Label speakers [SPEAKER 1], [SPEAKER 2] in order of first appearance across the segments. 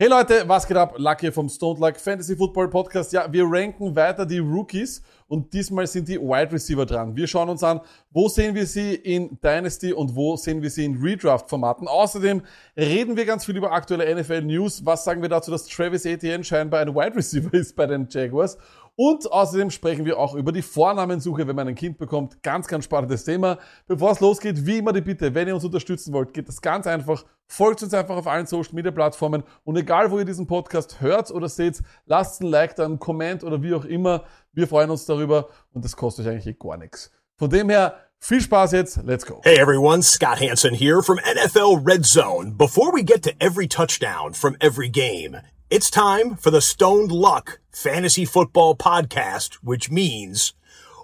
[SPEAKER 1] Hey Leute, was geht ab? Lucky vom Stone Luck Fantasy Football Podcast. Ja, wir ranken weiter die Rookies und diesmal sind die Wide Receiver dran. Wir schauen uns an, wo sehen wir sie in Dynasty und wo sehen wir sie in Redraft-Formaten. Außerdem reden wir ganz viel über aktuelle NFL News. Was sagen wir dazu, dass Travis Etienne scheinbar ein Wide Receiver ist bei den Jaguars? Und außerdem sprechen wir auch über die Vornamensuche, wenn man ein Kind bekommt. Ganz, ganz spannendes Thema. Bevor es losgeht, wie immer die Bitte, wenn ihr uns unterstützen wollt, geht das ganz einfach. Folgt uns einfach auf allen Social Media Plattformen und egal, wo ihr diesen Podcast hört oder seht, lasst ein Like, dann ein Comment oder wie auch immer. Wir freuen uns darüber und das kostet euch eigentlich gar nichts. Von dem her, viel Spaß jetzt. Let's go.
[SPEAKER 2] Hey everyone, Scott Hansen here from NFL Red Zone. Before we get to every touchdown from every game, It's time for the Stoned Luck Fantasy Football Podcast, which means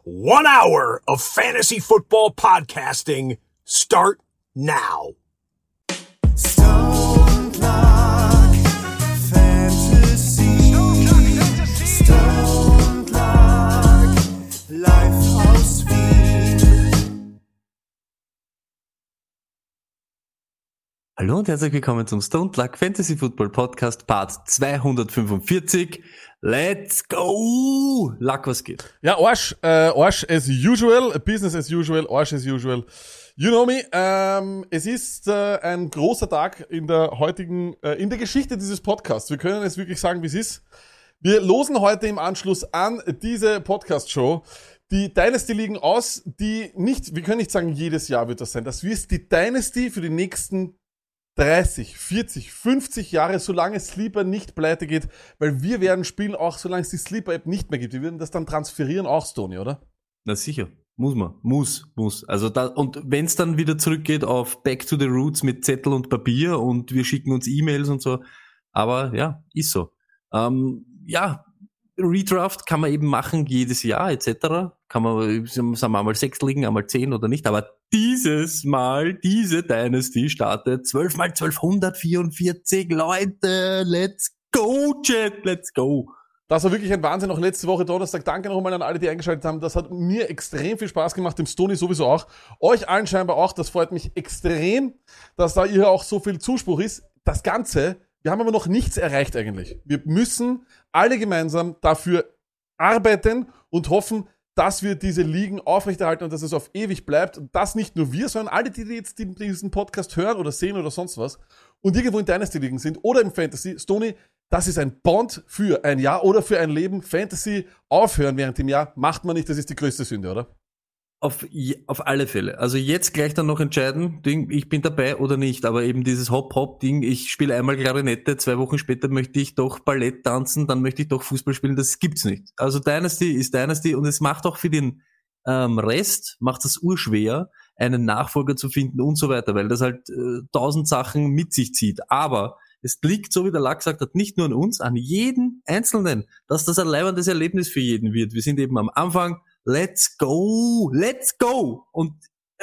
[SPEAKER 2] one hour of fantasy football podcasting start now.
[SPEAKER 3] Hallo und herzlich willkommen zum Stone Luck Fantasy Football Podcast Part 245. Let's go! Luck, was geht?
[SPEAKER 1] Ja, Arsch, äh, Arsch as usual, Business as usual, Arsch as usual. You know me. Ähm, es ist äh, ein großer Tag in der heutigen, äh, in der Geschichte dieses Podcasts. Wir können es wirklich sagen, wie es ist. Wir losen heute im Anschluss an diese Podcast-Show die Dynasty liegen aus, die nicht, wir können nicht sagen, jedes Jahr wird das sein. Das wird die Dynasty für die nächsten 30, 40, 50 Jahre, solange Sleeper nicht pleite geht, weil wir werden spielen auch, solange es die Sleeper-App nicht mehr gibt. Wir würden das dann transferieren auch, Stony, oder?
[SPEAKER 3] Na sicher. Muss man. Muss, muss. Also da, und wenn es dann wieder zurückgeht auf Back to the Roots mit Zettel und Papier und wir schicken uns E-Mails und so. Aber ja, ist so. Ähm, ja, Redraft kann man eben machen jedes Jahr etc. Kann man, sagen wir einmal sechs liegen, einmal zehn oder nicht. Aber dieses Mal, diese Dynasty startet 12 mal 1244 Leute. Let's go, Chat, let's go.
[SPEAKER 1] Das war wirklich ein Wahnsinn. Auch letzte Woche Donnerstag. Danke nochmal an alle, die eingeschaltet haben. Das hat mir extrem viel Spaß gemacht. Dem Stony sowieso auch. Euch allen scheinbar auch. Das freut mich extrem, dass da ihr auch so viel Zuspruch ist. Das Ganze, wir haben aber noch nichts erreicht eigentlich. Wir müssen alle gemeinsam dafür arbeiten und hoffen, dass wir diese Ligen aufrechterhalten und dass es auf ewig bleibt. Und das nicht nur wir, sondern alle, die jetzt diesen Podcast hören oder sehen oder sonst was und irgendwo in Dynasty-Ligen sind oder im Fantasy. Stony, das ist ein Bond für ein Jahr oder für ein Leben. Fantasy aufhören während dem Jahr macht man nicht, das ist die größte Sünde, oder?
[SPEAKER 3] Auf, auf alle Fälle. Also jetzt gleich dann noch entscheiden, Ding, ich bin dabei oder nicht. Aber eben dieses Hop-Hop-Ding, ich spiele einmal Klarinette, zwei Wochen später möchte ich doch Ballett tanzen, dann möchte ich doch Fußball spielen, das gibt's nicht. Also Dynasty ist Dynasty und es macht auch für den ähm, Rest, macht es urschwer, einen Nachfolger zu finden und so weiter, weil das halt äh, tausend Sachen mit sich zieht. Aber es liegt, so wie der Lack gesagt hat, nicht nur an uns, an jeden Einzelnen, dass das ein leibendes Erlebnis für jeden wird. Wir sind eben am Anfang, let's go, let's go. Und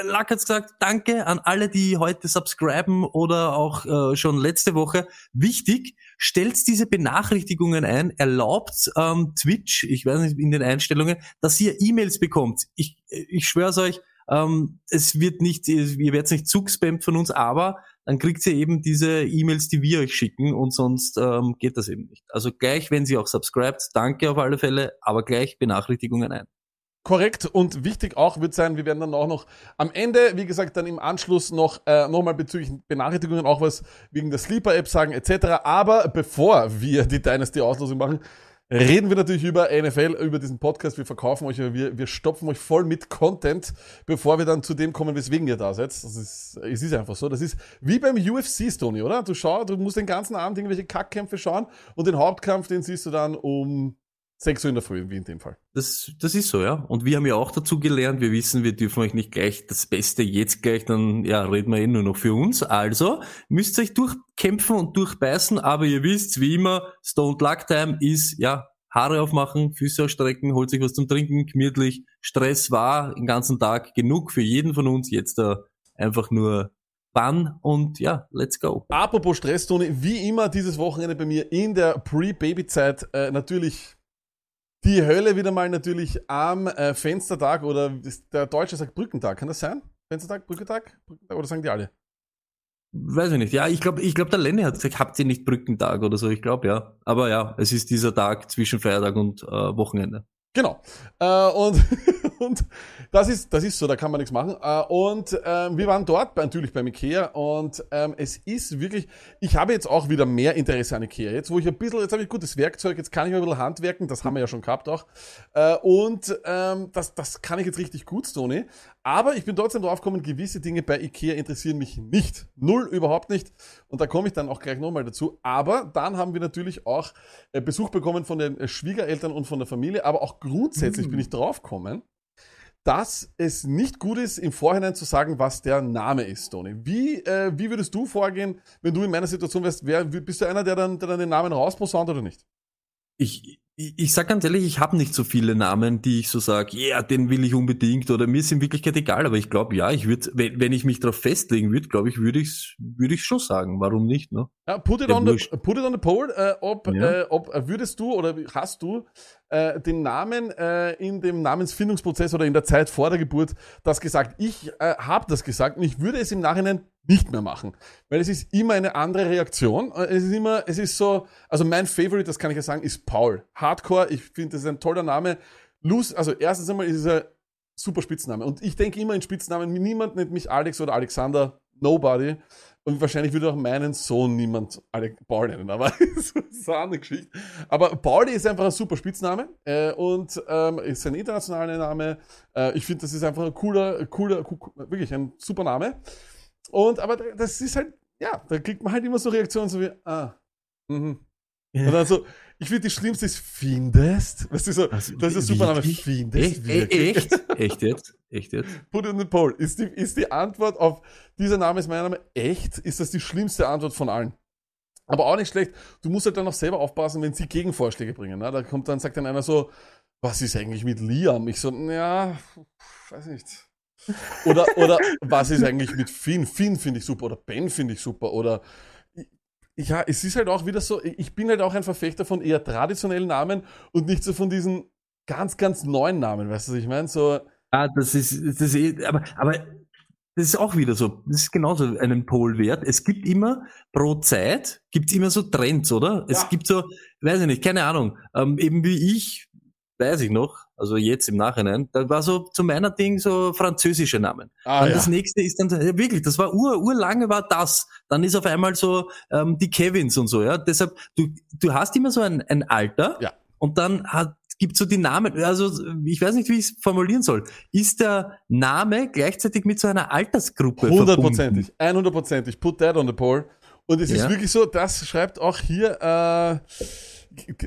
[SPEAKER 3] Lack hat's gesagt, danke an alle, die heute subscriben oder auch äh, schon letzte Woche. Wichtig, stellt diese Benachrichtigungen ein, erlaubt ähm, Twitch, ich weiß nicht, in den Einstellungen, dass ihr E-Mails bekommt. Ich, ich schwör's euch, ähm, es wird nicht, ihr werdet nicht zugespammt von uns, aber dann kriegt ihr eben diese E-Mails, die wir euch schicken und sonst ähm, geht das eben nicht. Also gleich, wenn sie auch subscribt, danke auf alle Fälle, aber gleich Benachrichtigungen ein.
[SPEAKER 1] Korrekt und wichtig auch wird sein, wir werden dann auch noch am Ende, wie gesagt, dann im Anschluss noch äh, nochmal bezüglich Benachrichtigungen auch was wegen der Sleeper-App sagen etc. Aber bevor wir die Dynasty-Auslosung machen, reden wir natürlich über NFL, über diesen Podcast. Wir verkaufen euch, wir, wir stopfen euch voll mit Content, bevor wir dann zu dem kommen, weswegen ihr da seid. Das ist, es ist einfach so. Das ist wie beim UFC, Tony, oder? Du schau, du musst den ganzen Abend irgendwelche Kackkämpfe schauen und den Hauptkampf, den siehst du dann um 6 Uhr in der Früh, wie in dem Fall.
[SPEAKER 3] Das, das ist so, ja. Und wir haben ja auch dazu gelernt, wir wissen, wir dürfen euch nicht gleich das Beste jetzt gleich, dann ja, reden wir eh nur noch für uns. Also müsst ihr euch durchkämpfen und durchbeißen, aber ihr wisst, wie immer, Stone Luck Time ist, ja, Haare aufmachen, Füße ausstrecken, holt sich was zum Trinken, gemütlich. Stress war den ganzen Tag genug für jeden von uns. Jetzt da äh, einfach nur Bann und ja, let's go.
[SPEAKER 1] Apropos Stress, Toni, wie immer dieses Wochenende bei mir in der Pre-Baby-Zeit äh, natürlich die Hölle wieder mal natürlich am äh, Fenstertag oder der Deutsche sagt Brückentag. Kann das sein? Fenstertag, Brückentag? Brückentag oder sagen die alle?
[SPEAKER 3] weiß ich nicht. Ja, ich glaube, ich glaube, der Lenny hat gesagt, habt ihr nicht Brückentag oder so? Ich glaube, ja. Aber ja, es ist dieser Tag zwischen Feiertag und äh, Wochenende.
[SPEAKER 1] Genau. Äh, und, und das ist, das ist so, da kann man nichts machen. Äh, und ähm, wir waren dort natürlich beim Ikea und ähm, es ist wirklich, ich habe jetzt auch wieder mehr Interesse an Ikea. Jetzt, wo ich ein bisschen, jetzt habe ich gutes Werkzeug, jetzt kann ich mal ein bisschen handwerken, das haben wir ja schon gehabt auch. Äh, und ähm, das, das kann ich jetzt richtig gut, Stoney. Aber ich bin trotzdem drauf gekommen, gewisse Dinge bei Ikea interessieren mich nicht. Null, überhaupt nicht. Und da komme ich dann auch gleich nochmal dazu. Aber dann haben wir natürlich auch äh, Besuch bekommen von den äh, Schwiegereltern und von der Familie. Aber auch grundsätzlich mhm. bin ich drauf gekommen, dass es nicht gut ist, im Vorhinein zu sagen, was der Name ist, Tony. Wie, äh, wie würdest du vorgehen, wenn du in meiner Situation wärst? Wer, bist du einer, der dann, der dann den Namen rausposaunt oder nicht?
[SPEAKER 3] Ich, ich, ich sag ganz ehrlich, ich habe nicht so viele Namen, die ich so sage, ja, yeah, den will ich unbedingt oder mir ist in Wirklichkeit egal, aber ich glaube, ja, ich würde, wenn, wenn ich mich darauf festlegen würde, glaube ich, würde ich würde ich schon sagen, warum nicht, ne?
[SPEAKER 1] Ja, put, it on the, put it on the poll, äh, ob, ja. äh, ob äh, würdest du oder hast du äh, den Namen äh, in dem Namensfindungsprozess oder in der Zeit vor der Geburt das gesagt? Ich äh, habe das gesagt und ich würde es im Nachhinein nicht mehr machen. Weil es ist immer eine andere Reaktion. Es ist immer, es ist so, also mein Favorite, das kann ich ja sagen, ist Paul. Hardcore, ich finde, das ist ein toller Name. Luz, also erstens einmal ist es ein super Spitzname. Und ich denke immer in Spitznamen, niemand nennt mich Alex oder Alexander, nobody. Und wahrscheinlich würde auch meinen Sohn niemand Paul nennen, aber das ist eine andere Geschichte. Aber Paul ist einfach ein super Spitzname äh, und ähm, ist ein internationaler Name. Äh, ich finde, das ist einfach ein cooler, cooler, wirklich ein super Name. Und aber das ist halt, ja, da kriegt man halt immer so Reaktionen so wie, ah, mhm. Ja. Und dann so, ich finde, die schlimmste ist Findest. Weißt du, so, also, das ist ein super Name. Findest.
[SPEAKER 3] Echt? Echt? Echt jetzt? Echt jetzt?
[SPEAKER 1] Put in the poll. Ist die, ist die Antwort auf dieser Name ist mein Name echt? Ist das die schlimmste Antwort von allen? Aber auch nicht schlecht. Du musst halt dann auch selber aufpassen, wenn sie Gegenvorschläge bringen. Ne? Da kommt dann, sagt dann einer so, was ist eigentlich mit Liam? Ich so, ja, weiß nicht. Oder, oder was ist eigentlich mit Finn? Finn finde ich super oder Ben finde ich super oder ja, es ist halt auch wieder so, ich bin halt auch ein Verfechter von eher traditionellen Namen und nicht so von diesen ganz, ganz neuen Namen, weißt du, was ich meine? So.
[SPEAKER 3] Ah, das ist, das ist eh, aber, aber das ist auch wieder so, das ist genauso einen Pol wert. Es gibt immer pro Zeit, gibt's immer so Trends, oder? Es ja. gibt so, weiß ich nicht, keine Ahnung, ähm, eben wie ich, weiß ich noch, also jetzt im Nachhinein, da war so zu meiner Ding so französische Namen. Ah, ja. das nächste ist dann ja, wirklich, das war ur, urlange war das. Dann ist auf einmal so ähm, die Kevins und so, ja. Deshalb, du, du hast immer so ein, ein Alter ja. und dann hat gibt so die Namen, also ich weiß nicht, wie ich es formulieren soll. Ist der Name gleichzeitig mit so einer Altersgruppe
[SPEAKER 1] Hundertprozentig, 100%. Put that on the poll. Und es ja. ist wirklich so, das schreibt auch hier äh,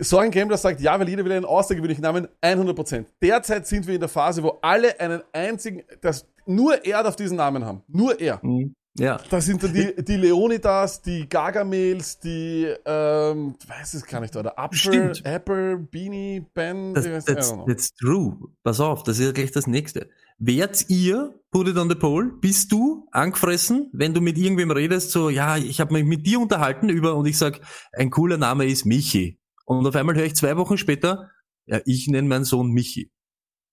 [SPEAKER 1] so ein Game, das sagt, ja, weil jeder will einen außergewöhnlichen Namen, 100%. Derzeit sind wir in der Phase, wo alle einen einzigen, das nur er darf diesen Namen haben. Nur er. Mhm. Ja. Da sind dann die, die Leonidas, die Gargamels, die, ähm, weiß es gar nicht, oder Apple, Stimmt. Apple, Beanie, Ben.
[SPEAKER 3] Das, that's, that's true. Pass auf, das ist ja gleich das nächste. Werdet ihr, put it on the pole, bist du angefressen, wenn du mit irgendwem redest, so, ja, ich habe mich mit dir unterhalten über, und ich sag, ein cooler Name ist Michi. Und auf einmal höre ich zwei Wochen später, ja, ich nenne meinen Sohn Michi.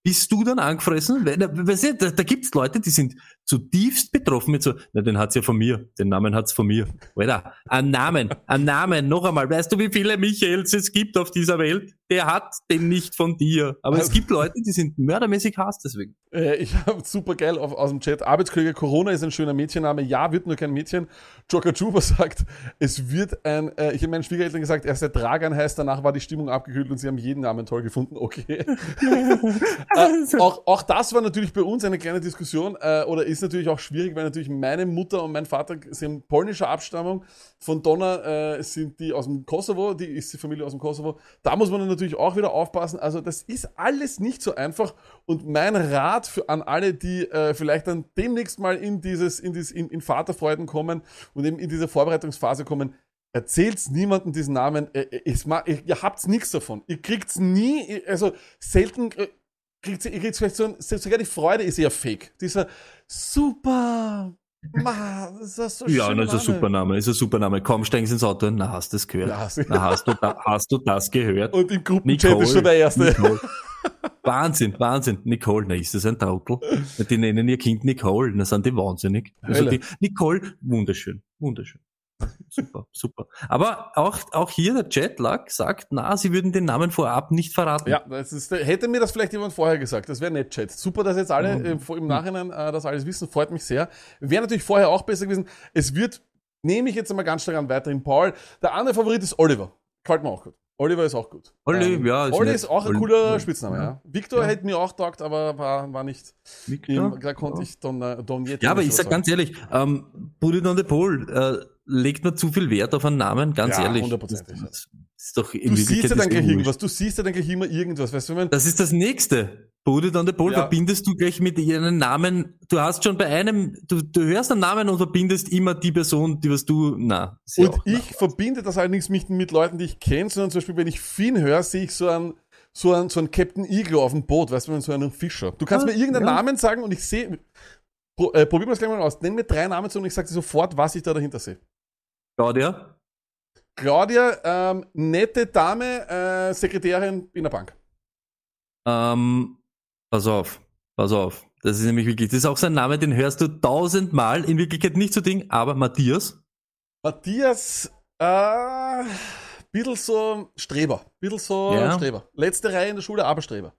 [SPEAKER 3] Bist du dann angefressen? Weil, weißt du, da, da gibt's Leute, die sind zutiefst betroffen mit so, na, den hat's ja von mir, den Namen hat's von mir. Alter, ein Namen, ein Namen, noch einmal. Weißt du, wie viele Michaels es gibt auf dieser Welt? Der hat den nicht von dir. Aber es gibt Leute, die sind mördermäßig Hass deswegen.
[SPEAKER 1] Äh, ich habe super geil auf, aus dem Chat. Arbeitskollege Corona ist ein schöner Mädchenname. Ja, wird nur kein Mädchen. Joker Juba sagt, es wird ein, äh, ich habe meinen Schwiegereltern gesagt, er ist der Dragan heißt, danach war die Stimmung abgekühlt und sie haben jeden Namen toll gefunden. Okay. äh, auch, auch das war natürlich bei uns eine kleine Diskussion äh, oder ist natürlich auch schwierig, weil natürlich meine Mutter und mein Vater sind polnischer Abstammung. Von Donner äh, sind die aus dem Kosovo, die ist die Familie aus dem Kosovo. Da muss man natürlich auch wieder aufpassen. Also das ist alles nicht so einfach. Und mein Rat für, an alle, die äh, vielleicht dann demnächst mal in dieses, in dieses, in, in Vaterfreuden kommen und eben in diese Vorbereitungsphase kommen, Erzählt niemandem diesen Namen. Äh, äh, ich, ich, ihr habt nichts davon. Ihr kriegt's nie, also selten äh, kriegt ihr kriegt vielleicht so ein, sogar die Freude ist eher fake. Dieser super. Ma,
[SPEAKER 3] das ist so ja, das ist ein super Name, ist ein super Name. Komm, steigen Sie ins Auto. Na, hast du das gehört? Ja, Na, hast du, da, hast du das gehört?
[SPEAKER 1] Und im Gruppenchat ist schon der Erste.
[SPEAKER 3] Nicole. Wahnsinn, Wahnsinn. Nicole, na, ist das ein Trottel? Die nennen ihr Kind Nicole, na, sind die wahnsinnig. Also die, Nicole, wunderschön. Wunderschön. Super, super. Aber auch, auch hier der Jetlag sagt, na, sie würden den Namen vorab nicht verraten.
[SPEAKER 1] Ja, das ist, hätte mir das vielleicht jemand vorher gesagt. Das wäre nett, Chat. Super, dass jetzt alle äh, im Nachhinein äh, das alles wissen. Freut mich sehr. Wäre natürlich vorher auch besser gewesen. Es wird, nehme ich jetzt einmal ganz stark an, weiterhin Paul. Der andere Favorit ist Oliver. Gefällt mir auch gut. Oliver ist auch gut.
[SPEAKER 3] Olli, ähm, ja.
[SPEAKER 1] Ist Olli ist auch ein cooler Spitzname, ja. ja. Victor ja. hätte mir auch taugt, aber war, war nicht. Victor? Im, da konnte ja. ich Don, äh, Don
[SPEAKER 3] jetzt Ja, aber ich sag ganz ehrlich, ähm, Bullet on the Pole, äh, legt man zu viel Wert auf einen Namen, ganz ja, ehrlich.
[SPEAKER 1] Hundertprozentig. Das, ist doch du siehst ja dann gleich irgendwas, du siehst ja dann gleich immer irgendwas, weißt du, wenn
[SPEAKER 3] Das ist das nächste. Bullet on the Pole ja. verbindest du gleich mit ihren Namen. Du hast schon bei einem, du, du hörst einen Namen und verbindest immer die Person, die was du, na.
[SPEAKER 1] Und ich na. verbinde das allerdings nicht mit Leuten, die ich kenne, sondern zum Beispiel, wenn ich Finn höre, sehe ich so einen, so einen, so einen Captain Eagle auf dem Boot, weißt du, so einen Fischer. Du kannst ah, mir irgendeinen ja. Namen sagen und ich sehe, pro, äh, probier mal das gleich mal aus. Nenn mir drei Namen zu und ich sage dir sofort, was ich da dahinter sehe.
[SPEAKER 3] Claudia?
[SPEAKER 1] Claudia, ähm, nette Dame, äh, Sekretärin in der Bank.
[SPEAKER 3] Ähm, Pass auf, pass auf. Das ist nämlich wirklich, das ist auch sein Name, den hörst du tausendmal, in Wirklichkeit nicht so Ding, aber Matthias.
[SPEAKER 1] Matthias, äh, bisschen so Streber, bisschen so ja. Streber. Letzte Reihe in der Schule, aber Streber.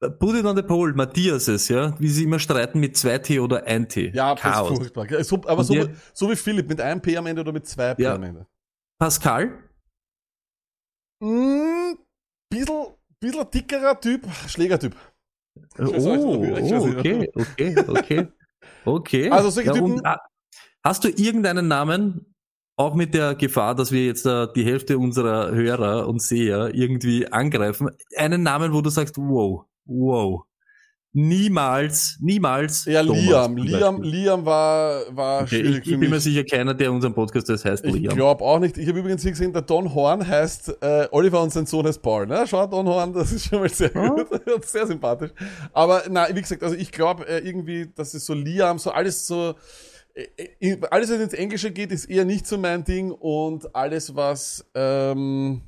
[SPEAKER 3] Put it on the pole, Matthias ist, ja, wie sie immer streiten mit zwei T oder ein T.
[SPEAKER 1] Ja, Chaos. das ist furchtbar. So, aber so, der, so, wie Philipp, mit einem P am Ende oder mit zwei P ja. am Ende.
[SPEAKER 3] Pascal?
[SPEAKER 1] Mm, bisschen, bisschen dickerer Typ, Schlägertyp.
[SPEAKER 3] Oh, oh, okay, okay, okay. Okay.
[SPEAKER 1] Also solche ja, Typen.
[SPEAKER 3] hast du irgendeinen Namen, auch mit der Gefahr, dass wir jetzt uh, die Hälfte unserer Hörer und Seher irgendwie angreifen, einen Namen, wo du sagst, wow, wow, niemals, niemals.
[SPEAKER 1] Ja, Thomas Liam. Liam, Liam war, war
[SPEAKER 3] okay, schwierig ich, ich bin mir sicher keiner, der unseren Podcast das heißt
[SPEAKER 1] ich Liam. Ich glaube auch nicht. Ich habe übrigens gesehen, der Don Horn heißt äh, Oliver und sein Sohn heißt Paul. Ne? Schau, Don Horn, das ist schon mal sehr oh. gut. sehr sympathisch. Aber na, wie gesagt, also ich glaube äh, irgendwie, dass es so Liam, so alles so äh, alles, was ins Englische geht, ist eher nicht so mein Ding und alles, was ähm,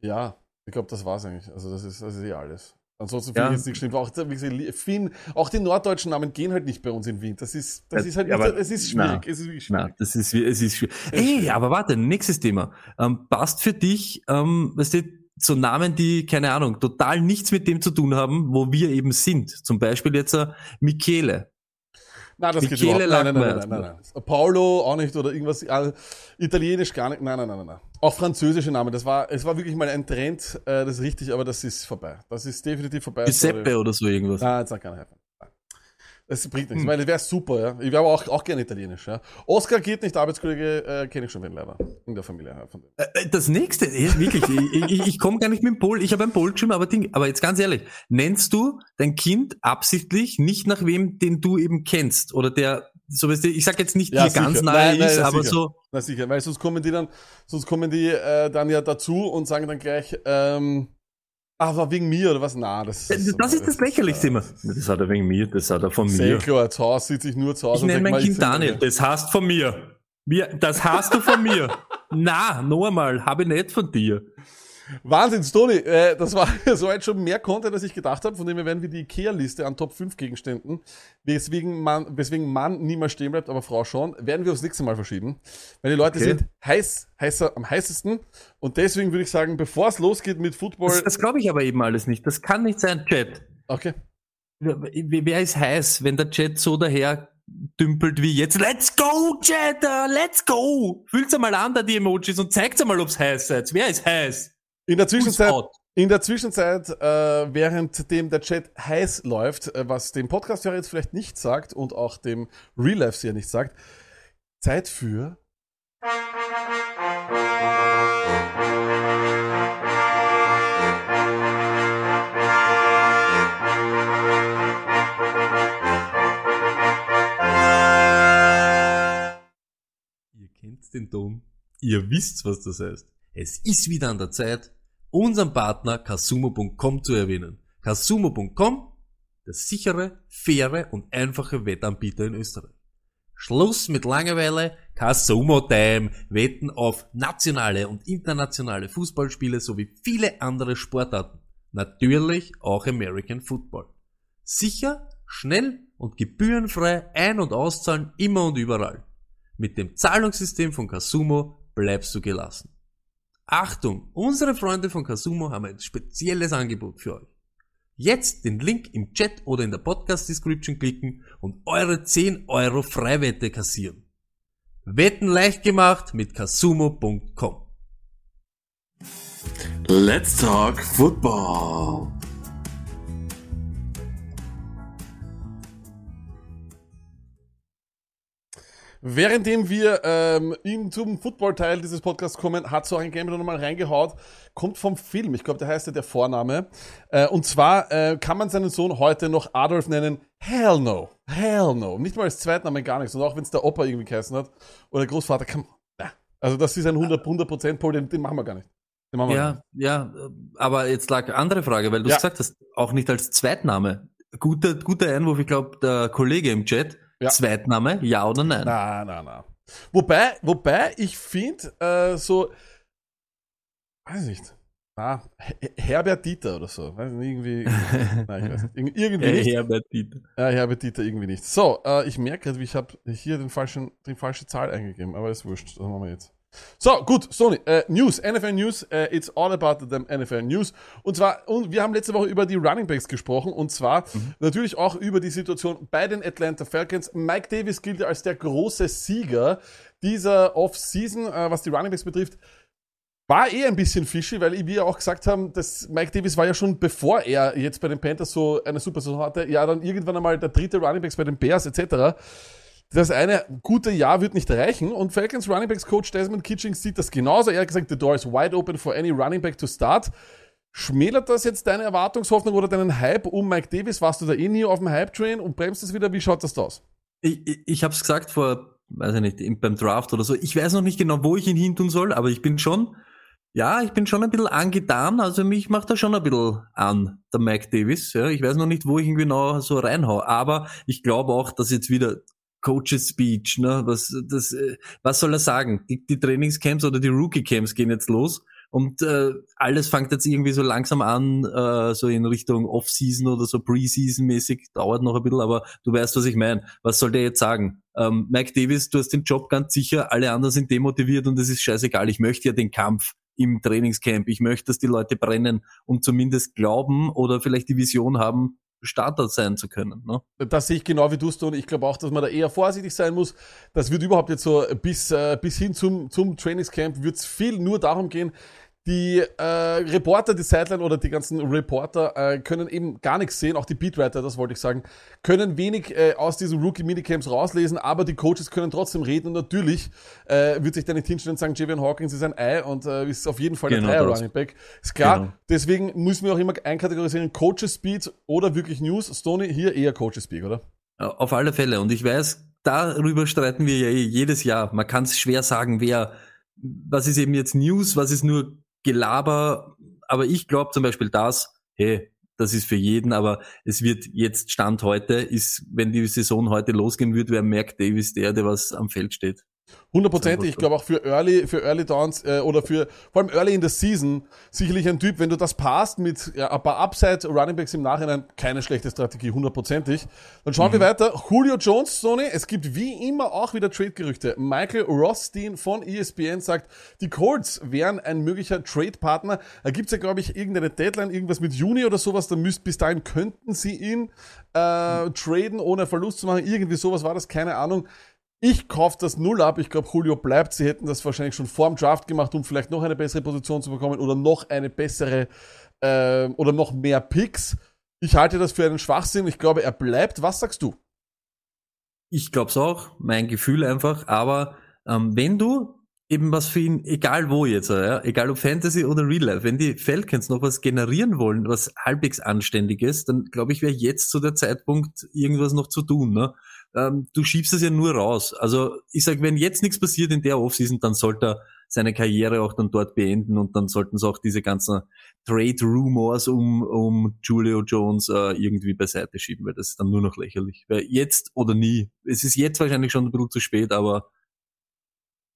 [SPEAKER 1] ja, ich glaube, das war's eigentlich. Also das ist, das ist eh alles. Ansonsten finde ja. ich jetzt nicht schlimm. Auch, wie gesagt, Finn, auch die norddeutschen Namen gehen halt nicht bei uns in Wien. Das ist, das ist halt, ja, aber, es ist schwierig.
[SPEAKER 3] Na, es ist schwierig. Na, das ist, es ist schwierig. Ey, aber warte, nächstes Thema. Ähm, passt für dich, ähm, weißt du, so Namen, die, keine Ahnung, total nichts mit dem zu tun haben, wo wir eben sind. Zum Beispiel jetzt äh, Michele.
[SPEAKER 1] Nein, das geht überhaupt nein, nein, nein, nein, nein, nein. Paolo auch nicht oder irgendwas, italienisch gar nicht. Nein, nein, nein, nein. Auch französische Namen. Das war, es war wirklich mal ein Trend, äh, das ist richtig, aber das ist vorbei. Das ist definitiv vorbei.
[SPEAKER 3] Giuseppe oder so irgendwas.
[SPEAKER 1] Nein, jetzt hat keiner Das bringt nichts. Hm. Ich meine, wäre super, ja. Ich wäre aber auch, auch gerne Italienisch, ja. Oscar geht nicht, Arbeitskollege äh, kenne ich schon wen leider. In der Familie. Ja.
[SPEAKER 3] Äh, äh, das nächste, wirklich, ich, ich, ich komme gar nicht mit dem Pol, ich habe ein Pol geschrieben, aber, Ding, aber jetzt ganz ehrlich, nennst du dein Kind absichtlich nicht nach wem, den du eben kennst oder der so weißt du, ich sag jetzt nicht, ja, dir ganz nahe nein, ist, nein, aber
[SPEAKER 1] sicher.
[SPEAKER 3] so.
[SPEAKER 1] Na sicher, weil sonst kommen die dann, sonst kommen die äh, dann ja dazu und sagen dann gleich, ähm, aber wegen mir oder was? Na, das,
[SPEAKER 3] das, ist, das, ist das lächerlichste immer. Das hat er wegen mir, das hat er von mir.
[SPEAKER 1] Sehr klar, zu Hause sitze ich nur zu Hause.
[SPEAKER 3] Ich nenne mein Kind Daniel, das hast von mir. Das hast du von mir. Na, noch einmal, habe ich nicht von dir.
[SPEAKER 1] Wahnsinn, Toni, äh, das war so jetzt schon mehr Content, als ich gedacht habe. Von dem her werden wir die IKEA-Liste an Top 5 Gegenständen, weswegen man, weswegen Mann niemals stehen bleibt, aber Frau schon, werden wir aufs nächste Mal verschieben. Weil die Leute okay. sind heiß, heißer, am heißesten. Und deswegen würde ich sagen, bevor es losgeht mit Football.
[SPEAKER 3] Das, das glaube ich aber eben alles nicht. Das kann nicht sein, Chat.
[SPEAKER 1] Okay.
[SPEAKER 3] Wer, ist heiß, wenn der Chat so daher dümpelt wie jetzt. Let's go, Chat! Let's go! Fühlt's einmal an, da die Emojis und zeigt's einmal, ob's heiß seid. Wer ist heiß?
[SPEAKER 1] In der Zwischenzeit, in der Zwischenzeit, äh, währenddem der Chat heiß läuft, äh, was dem Podcast ja jetzt vielleicht nicht sagt und auch dem Real Life hier nicht sagt, Zeit für
[SPEAKER 3] Ihr kennt den Ton. Ihr wisst, was das heißt. Es ist wieder an der Zeit, unseren Partner Kasumo.com zu erwähnen. Kasumo.com, der sichere, faire und einfache Wettanbieter in Österreich. Schluss mit Langeweile, Kasumo Time, Wetten auf nationale und internationale Fußballspiele sowie viele andere Sportarten. Natürlich auch American Football. Sicher, schnell und gebührenfrei ein- und auszahlen immer und überall. Mit dem Zahlungssystem von Casumo bleibst du gelassen. Achtung, unsere Freunde von Casumo haben ein spezielles Angebot für euch. Jetzt den Link im Chat oder in der Podcast Description klicken und eure 10 Euro Freiwette kassieren. Wetten leicht gemacht mit casumo.com.
[SPEAKER 4] Let's talk football.
[SPEAKER 1] Währenddem wir ähm, in, zum Football-Teil dieses Podcasts kommen, hat so ein Game nochmal reingehaut, kommt vom Film, ich glaube, der heißt ja der Vorname. Äh, und zwar äh, kann man seinen Sohn heute noch Adolf nennen. Hell no. Hell no. Nicht mal als Zweitname, gar nichts. Und auch wenn es der Opa irgendwie geheißen hat oder der Großvater, kann ja. Also das ist ein 100%, 100 Pol, den, den machen wir gar nicht.
[SPEAKER 3] ja, ja, aber jetzt lag andere Frage, weil du ja. gesagt hast, auch nicht als Zweitname. Guter, guter Einwurf, ich glaube, der Kollege im Chat ja. Zweitname, ja oder nein?
[SPEAKER 1] Nein, nein, nein. Wobei, wobei ich finde, äh, so, weiß nicht, ah, Herbert Dieter oder so. Weiß nicht, irgendwie, nein, ich weiß nicht. Irgendwie nicht.
[SPEAKER 3] Herbert Dieter.
[SPEAKER 1] Ja, Herbert Dieter irgendwie nicht. So, äh, ich merke gerade, ich habe hier den falschen, die falsche Zahl eingegeben, aber ist wurscht. Das machen wir jetzt. So, gut, Sony, äh, News, NFL News, äh, it's all about the NFL News. Und zwar, und wir haben letzte Woche über die Running Backs gesprochen und zwar mhm. natürlich auch über die Situation bei den Atlanta Falcons. Mike Davis gilt ja als der große Sieger dieser Off-Season, äh, was die Running Backs betrifft. War eh ein bisschen fishy, weil wir auch gesagt haben, dass Mike Davis war ja schon bevor er jetzt bei den Panthers so eine super Saison hatte, ja dann irgendwann einmal der dritte Running Backs bei den Bears etc das eine gute Jahr wird nicht reichen und Falcons Running Backs Coach Desmond Kitchings sieht das genauso. Er hat gesagt, the door is wide open for any running back to start. Schmälert das jetzt deine Erwartungshoffnung oder deinen Hype um Mike Davis? Warst du da eh nie auf dem Hype-Train und bremst es wieder? Wie schaut das da aus?
[SPEAKER 3] Ich, ich, ich habe es gesagt vor, weiß ich nicht, beim Draft oder so. Ich weiß noch nicht genau, wo ich ihn hin tun soll, aber ich bin schon, ja, ich bin schon ein bisschen angetan. Also mich macht er schon ein bisschen an, der Mike Davis. Ja, ich weiß noch nicht, wo ich ihn genau so reinhau. Aber ich glaube auch, dass jetzt wieder Coaches Speech, ne? Was, das, äh, was soll er sagen? Die, die Trainingscamps oder die Rookie-Camps gehen jetzt los und äh, alles fängt jetzt irgendwie so langsam an, äh, so in Richtung Off-Season oder so Preseason-mäßig, dauert noch ein bisschen, aber du weißt, was ich meine. Was soll der jetzt sagen? Ähm, Mike Davis, du hast den Job ganz sicher, alle anderen sind demotiviert und es ist scheißegal. Ich möchte ja den Kampf im Trainingscamp. Ich möchte, dass die Leute brennen und zumindest glauben oder vielleicht die Vision haben, Starter sein zu können. Ne?
[SPEAKER 1] Das sehe ich genau wie du es und ich glaube auch, dass man da eher vorsichtig sein muss. Das wird überhaupt jetzt so bis, äh, bis hin zum, zum Trainingscamp wird es viel nur darum gehen, die äh, Reporter, die Sideline oder die ganzen Reporter äh, können eben gar nichts sehen, auch die Beatwriter, das wollte ich sagen, können wenig äh, aus diesen Rookie-Minicamps rauslesen, aber die Coaches können trotzdem reden und natürlich äh, wird sich da nicht hinstellen und sagen, Javian Hawkins ist ein Ei und äh, ist auf jeden Fall genau ein Dreier Running Back. Ist klar, genau. deswegen müssen wir auch immer einkategorisieren, Coaches Speed oder wirklich News. Stoney, hier eher Coaches Speed, oder?
[SPEAKER 3] Auf alle Fälle und ich weiß, darüber streiten wir ja eh jedes Jahr. Man kann es schwer sagen, wer was ist eben jetzt News, was ist nur Gelaber, aber ich glaube zum Beispiel das, hey, das ist für jeden, aber es wird jetzt Stand heute, ist, wenn die Saison heute losgehen wird, wer merkt Davis der, der was am Feld steht.
[SPEAKER 1] Hundertprozentig. Ich glaube auch für Early, für Early Downs äh, oder für vor allem Early in the Season sicherlich ein Typ, wenn du das passt mit ja, ein paar Upside Running Backs im Nachhinein, keine schlechte Strategie, hundertprozentig. Dann schauen mhm. wir weiter. Julio Jones, Sony. Es gibt wie immer auch wieder Trade-Gerüchte. Michael Rothstein von ESPN sagt, die Colts wären ein möglicher Trade-Partner. Da gibt's ja, glaube ich, irgendeine Deadline, irgendwas mit Juni oder sowas. Da müsst bis dahin könnten sie ihn äh, traden, ohne Verlust zu machen. Irgendwie sowas war das, keine Ahnung. Ich kaufe das null ab. Ich glaube, Julio bleibt. Sie hätten das wahrscheinlich schon vor dem Draft gemacht, um vielleicht noch eine bessere Position zu bekommen oder noch eine bessere äh, oder noch mehr Picks. Ich halte das für einen Schwachsinn. Ich glaube, er bleibt. Was sagst du?
[SPEAKER 3] Ich glaube es auch. Mein Gefühl einfach. Aber ähm, wenn du eben was für ihn, egal wo jetzt, ja, egal ob Fantasy oder Real Life, wenn die Falcons noch was generieren wollen, was halbwegs anständiges, dann glaube ich, wäre jetzt so der Zeitpunkt, irgendwas noch zu tun. Ne? Ähm, du schiebst es ja nur raus. Also ich sage, wenn jetzt nichts passiert in der Offseason, dann sollte er seine Karriere auch dann dort beenden und dann sollten sie auch diese ganzen Trade Rumors um, um Julio Jones äh, irgendwie beiseite schieben, weil das ist dann nur noch lächerlich. Weil jetzt oder nie. Es ist jetzt wahrscheinlich schon ein bisschen zu spät, aber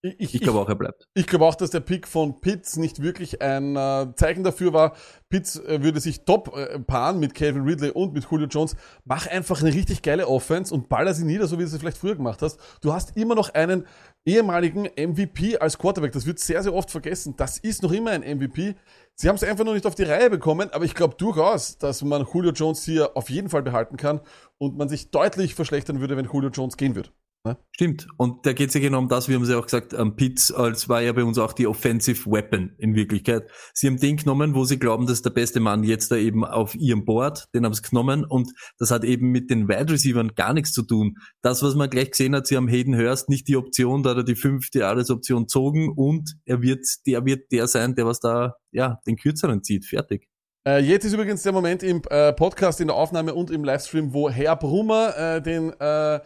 [SPEAKER 3] Ich, ich glaube auch, er bleibt.
[SPEAKER 1] Ich glaube auch, dass der Pick von Pitts nicht wirklich ein äh, Zeichen dafür war. Pitts äh, würde sich top äh, paaren mit Calvin Ridley und mit Julio Jones. Mach einfach eine richtig geile Offense und baller sie nieder, so wie du es vielleicht früher gemacht hast. Du hast immer noch einen ehemaligen MVP als Quarterback. Das wird sehr, sehr oft vergessen. Das ist noch immer ein MVP. Sie haben es einfach noch nicht auf die Reihe bekommen, aber ich glaube durchaus, dass man Julio Jones hier auf jeden Fall behalten kann und man sich deutlich verschlechtern würde, wenn Julio Jones gehen würde.
[SPEAKER 3] Ne? Stimmt. Und da geht es ja genau um das, wir haben es ja auch gesagt, ähm, Pitts als war ja bei uns auch die Offensive Weapon in Wirklichkeit. Sie haben den genommen, wo sie glauben, das ist der beste Mann jetzt da eben auf ihrem Board, den haben sie genommen und das hat eben mit den Wide Receivers gar nichts zu tun. Das, was man gleich gesehen hat, sie haben Hayden Hurst nicht die Option, da hat er die fünfte Jahresoption zogen und er wird, der wird der sein, der was da, ja, den kürzeren zieht. Fertig.
[SPEAKER 1] Äh, jetzt ist übrigens der Moment im äh, Podcast, in der Aufnahme und im Livestream, wo Herr Brummer äh, den äh,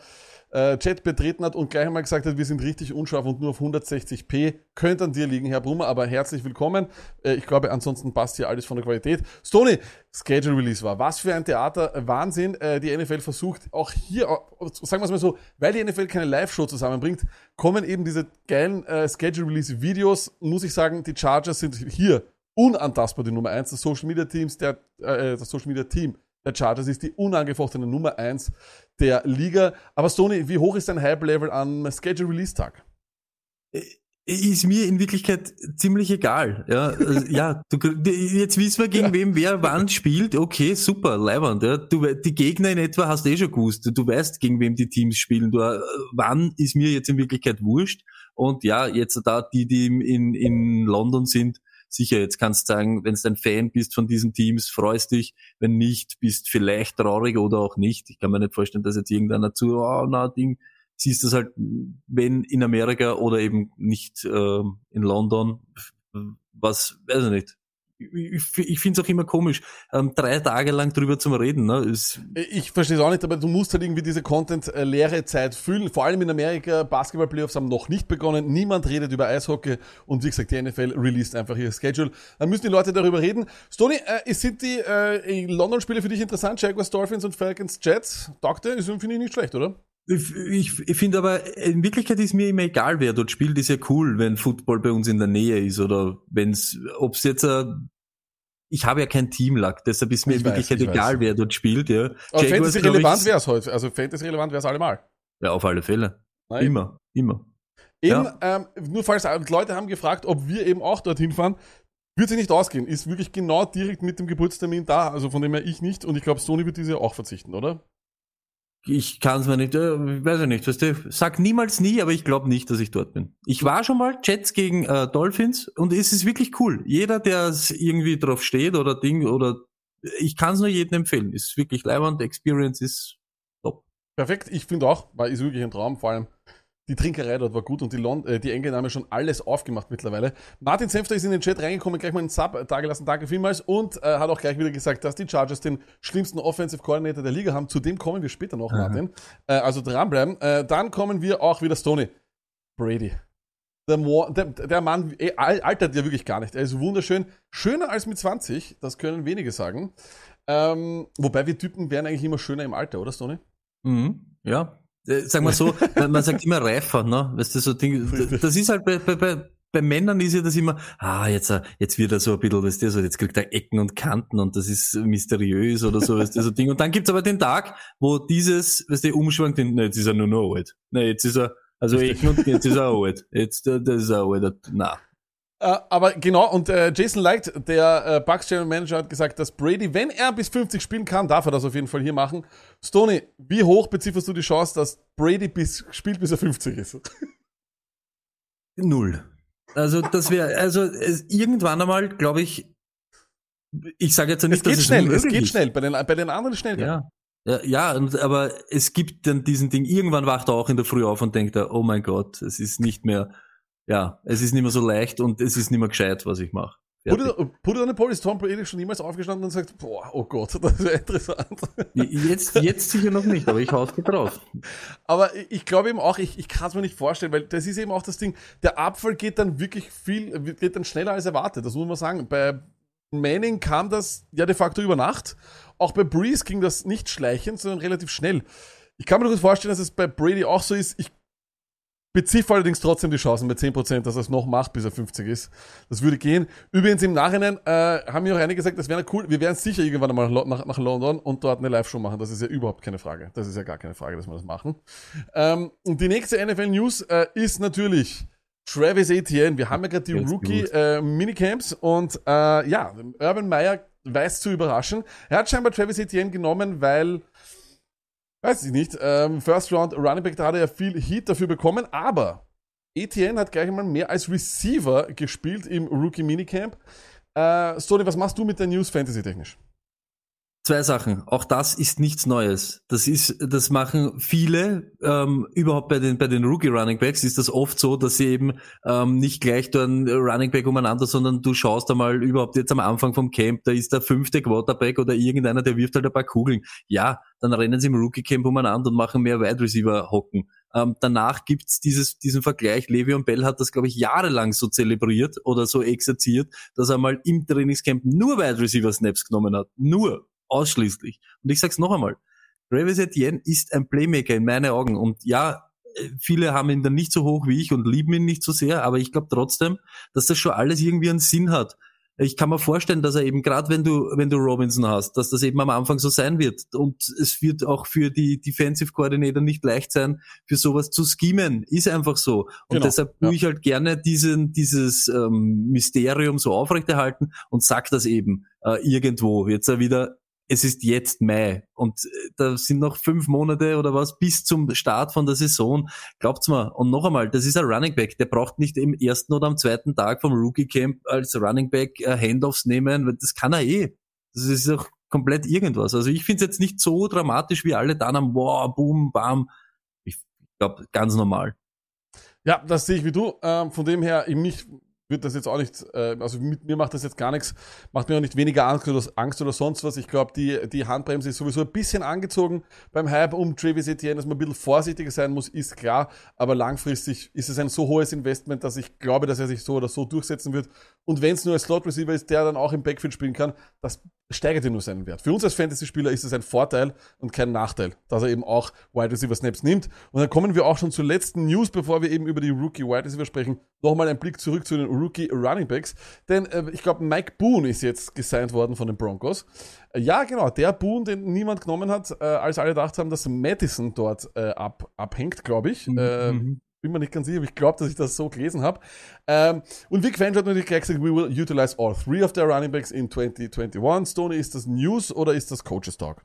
[SPEAKER 1] äh, Chat betreten hat und gleich einmal gesagt hat, wir sind richtig unscharf und nur auf 160p. Könnte an dir liegen, Herr Brummer, aber herzlich willkommen. Äh, ich glaube, ansonsten passt hier alles von der Qualität. Stony, Schedule Release war. Was für ein Theater, Wahnsinn. Äh, die NFL versucht auch hier, sagen wir es mal so, weil die NFL keine Live-Show zusammenbringt, kommen eben diese geilen äh, Schedule Release Videos. Muss ich sagen, die Chargers sind hier unantastbar die Nummer eins. Das Social Media Teams, der, äh, das Social Media Team der Chargers ist die unangefochtene Nummer eins der Liga. Aber Sony, wie hoch ist dein Hype-Level am Schedule-Release-Tag?
[SPEAKER 3] Äh, ist mir in Wirklichkeit ziemlich egal. Ja, also, ja du, jetzt wissen wir, gegen ja. wem wer wann spielt. Okay, super, leibend. Ja. Du, die Gegner in etwa hast du eh schon gewusst. Du weißt, gegen wem die Teams spielen. Du, äh, wann ist mir jetzt in Wirklichkeit wurscht. Und ja, jetzt da die, die in, in London sind, sicher, jetzt kannst du sagen, wenn du ein Fan bist von diesen Teams, freust dich, wenn nicht, bist vielleicht traurig oder auch nicht. Ich kann mir nicht vorstellen, dass jetzt irgendeiner zu, oh, na, Ding, siehst du es halt, wenn in Amerika oder eben nicht äh, in London, was, weiß ich nicht, ich, ich finde es auch immer komisch, ähm, drei Tage lang drüber zu reden. Ne?
[SPEAKER 1] Ist ich verstehe es auch nicht, aber du musst halt irgendwie diese Content-leere Zeit füllen. Vor allem in Amerika, Basketball-Playoffs haben noch nicht begonnen, niemand redet über Eishockey und wie gesagt, die NFL released einfach ihr Schedule. Dann müssen die Leute darüber reden. Stony, äh, sind die äh, London-Spiele für dich interessant? Jaguars, Dolphins und Falcons, Jets? Doktor, finde ich nicht schlecht, oder?
[SPEAKER 3] Ich, ich, ich finde aber, in Wirklichkeit ist mir immer egal, wer dort spielt. Ist ja cool, wenn Football bei uns in der Nähe ist oder wenn's, ob es jetzt, äh, ich habe ja kein Teamlack, deshalb ist mir ich in Wirklichkeit egal, weiß. wer dort spielt. Ja.
[SPEAKER 1] Aber Fantasy relevant wäre es heute. Also Fantasy relevant wäre es allemal.
[SPEAKER 3] Ja, auf alle Fälle. Nein. Immer, immer.
[SPEAKER 1] Eben, ja. ähm, nur falls Leute haben gefragt, ob wir eben auch dorthin fahren. Wird sich nicht ausgehen. Ist wirklich genau direkt mit dem Geburtstermin da. Also von dem her ich nicht. Und ich glaube, Sony wird diese auch verzichten, oder?
[SPEAKER 3] Ich kann es mir nicht, äh, weiß ich nicht, weißt du, sag niemals nie, aber ich glaube nicht, dass ich dort bin. Ich war schon mal Jets gegen äh, Dolphins und es ist wirklich cool. Jeder, der irgendwie drauf steht oder Ding oder ich kann es nur jedem empfehlen. Ist wirklich leibend, Experience ist top.
[SPEAKER 1] Perfekt, ich finde auch, war ist wirklich ein Traum, vor allem die Trinkerei dort war gut und die, Lond äh, die Engländer haben ja schon alles aufgemacht mittlerweile. Martin Senfter ist in den Chat reingekommen, gleich mal einen Sub äh, dagelassen, danke vielmals und äh, hat auch gleich wieder gesagt, dass die Chargers den schlimmsten Offensive Coordinator der Liga haben. Zu dem kommen wir später noch, Martin. Äh, also dranbleiben. Äh, dann kommen wir auch wieder Stoney. Brady. Der, der, der Mann ey, altert ja wirklich gar nicht. Er ist wunderschön. Schöner als mit 20, das können wenige sagen. Ähm, wobei wir Typen werden eigentlich immer schöner im Alter, oder Stoney?
[SPEAKER 3] Mhm. Ja, äh, Sagen wir so, man sagt immer reifer, ne? Weißt du, so Ding, das ist halt bei, bei, bei, bei Männern ist ja das immer, ah, jetzt, äh, jetzt wird er so ein bisschen, weißt du, so, jetzt kriegt er Ecken und Kanten und das ist mysteriös oder so, weißt du, so Ding. Und dann gibt's aber den Tag, wo dieses, weißt du, umschwankt, ne, jetzt ist er nur noch alt. Ne, jetzt ist er, also Ecken und jetzt ist er alt. Jetzt, äh, das ist er alt. Na,
[SPEAKER 1] äh, aber genau, und äh, Jason Light, der äh, Bucks General Manager, hat gesagt, dass Brady, wenn er bis 50 spielen kann, darf er das auf jeden Fall hier machen. Stoney, wie hoch bezifferst du die Chance, dass Brady bis, spielt, bis er 50 ist?
[SPEAKER 3] Null. Also das wäre, also es, irgendwann einmal, glaube ich, ich sage jetzt nicht,
[SPEAKER 1] es geht dass schnell, es, es geht ist. schnell, bei den, bei den anderen schnell.
[SPEAKER 3] Ja. Ja, ja, aber es gibt dann diesen Ding, irgendwann wacht er auch in der Früh auf und denkt er, oh mein Gott, es ist nicht mehr, ja, es ist nicht mehr so leicht und es ist nicht mehr gescheit, was ich mache.
[SPEAKER 1] Put it on a poll, ist Tom Brady schon niemals aufgestanden und sagt, boah, oh Gott, das wäre interessant.
[SPEAKER 3] Jetzt, jetzt sicher noch nicht, aber ich hau's drauf.
[SPEAKER 1] Aber ich glaube eben auch, ich, ich kann es mir nicht vorstellen, weil das ist eben auch das Ding, der Abfall geht dann wirklich viel, geht dann schneller als erwartet, das muss man sagen. Bei Manning kam das ja de facto über Nacht. Auch bei Breeze ging das nicht schleichend, sondern relativ schnell. Ich kann mir durchaus vorstellen, dass es bei Brady auch so ist. Ich beziffer allerdings trotzdem die Chancen mit 10%, dass er es noch macht, bis er 50 ist. Das würde gehen. Übrigens im Nachhinein äh, haben mir auch einige gesagt, das wäre cool, wir werden sicher irgendwann einmal nach, nach London und dort eine Live-Show machen. Das ist ja überhaupt keine Frage. Das ist ja gar keine Frage, dass wir das machen. Ähm, und die nächste NFL-News äh, ist natürlich Travis Etienne. Wir haben ja gerade die Rookie-Minicamps äh, und äh, ja, Urban Meyer weiß zu überraschen. Er hat scheinbar Travis Etienne genommen, weil Weiß ich nicht. Ähm, First Round Running Back, da hat er ja viel Heat dafür bekommen, aber Etienne hat gleich einmal mehr als Receiver gespielt im Rookie Minicamp. Äh, Sony, was machst du mit der News Fantasy technisch?
[SPEAKER 3] Zwei Sachen. Auch das ist nichts Neues. Das ist, das machen viele. Ähm, überhaupt bei den bei den Rookie Running Backs ist das oft so, dass sie eben ähm, nicht gleich da ein Running Back umeinander, sondern du schaust einmal überhaupt jetzt am Anfang vom Camp, da ist der fünfte Quarterback oder irgendeiner, der wirft halt ein paar Kugeln. Ja, dann rennen sie im Rookie Camp umeinander und machen mehr Wide Receiver hocken. Ähm, danach gibt's dieses, diesen Vergleich. Le'Veon Bell hat das, glaube ich, jahrelang so zelebriert oder so exerziert, dass er mal im Trainingscamp nur Wide Receiver Snaps genommen hat. Nur ausschließlich. Und ich sag's noch einmal, Travis Etienne ist ein Playmaker in meinen Augen. Und ja, viele haben ihn dann nicht so hoch wie ich und lieben ihn nicht so sehr, aber ich glaube trotzdem, dass das schon alles irgendwie einen Sinn hat. Ich kann mir vorstellen, dass er eben gerade wenn du wenn du Robinson hast, dass das eben am Anfang so sein wird und es wird auch für die Defensive Coordinator nicht leicht sein, für sowas zu schemen. Ist einfach so und genau, deshalb ja. tue ich halt gerne diesen dieses ähm, Mysterium so aufrechterhalten und sag das eben äh, irgendwo jetzt wieder es ist jetzt Mai und äh, da sind noch fünf Monate oder was bis zum Start von der Saison. Glaubt's mir. Und noch einmal, das ist ein Running Back. Der braucht nicht im ersten oder am zweiten Tag vom Rookie Camp als Running Back äh, Handoffs nehmen, weil das kann er eh. Das ist auch komplett irgendwas. Also ich finde es jetzt nicht so dramatisch, wie alle dann am wow, boom, bam. Ich glaube, ganz normal.
[SPEAKER 1] Ja, das sehe ich wie du. Ähm, von dem her, ich mich wird das jetzt auch nicht, äh, also mit mir macht das jetzt gar nichts, macht mir auch nicht weniger Angst oder, Angst oder sonst was. Ich glaube, die, die Handbremse ist sowieso ein bisschen angezogen beim Hype um Travis Etienne, dass man ein bisschen vorsichtiger sein muss, ist klar. Aber langfristig ist es ein so hohes Investment, dass ich glaube, dass er sich so oder so durchsetzen wird. Und wenn es nur ein Slot Receiver ist, der dann auch im Backfield spielen kann, das steigert ja nur seinen Wert. Für uns als Fantasy-Spieler ist es ein Vorteil und kein Nachteil, dass er eben auch Wide Receiver Snaps nimmt. Und dann kommen wir auch schon zur letzten News, bevor wir eben über die Rookie Wide Receiver sprechen. Nochmal ein Blick zurück zu den Rookie Running Backs. Denn äh, ich glaube, Mike Boone ist jetzt gesigned worden von den Broncos. Äh, ja, genau, der Boone, den niemand genommen hat, äh, als alle gedacht haben, dass Madison dort äh, ab, abhängt, glaube ich. Mhm. Ähm, bin mir nicht ganz sicher, aber ich glaube, dass ich das so gelesen habe. Ähm, und Vic Fangio hat natürlich gleich gesagt, we will utilize all three of their running backs in 2021. Stoney, ist das News oder ist das Coaches Talk?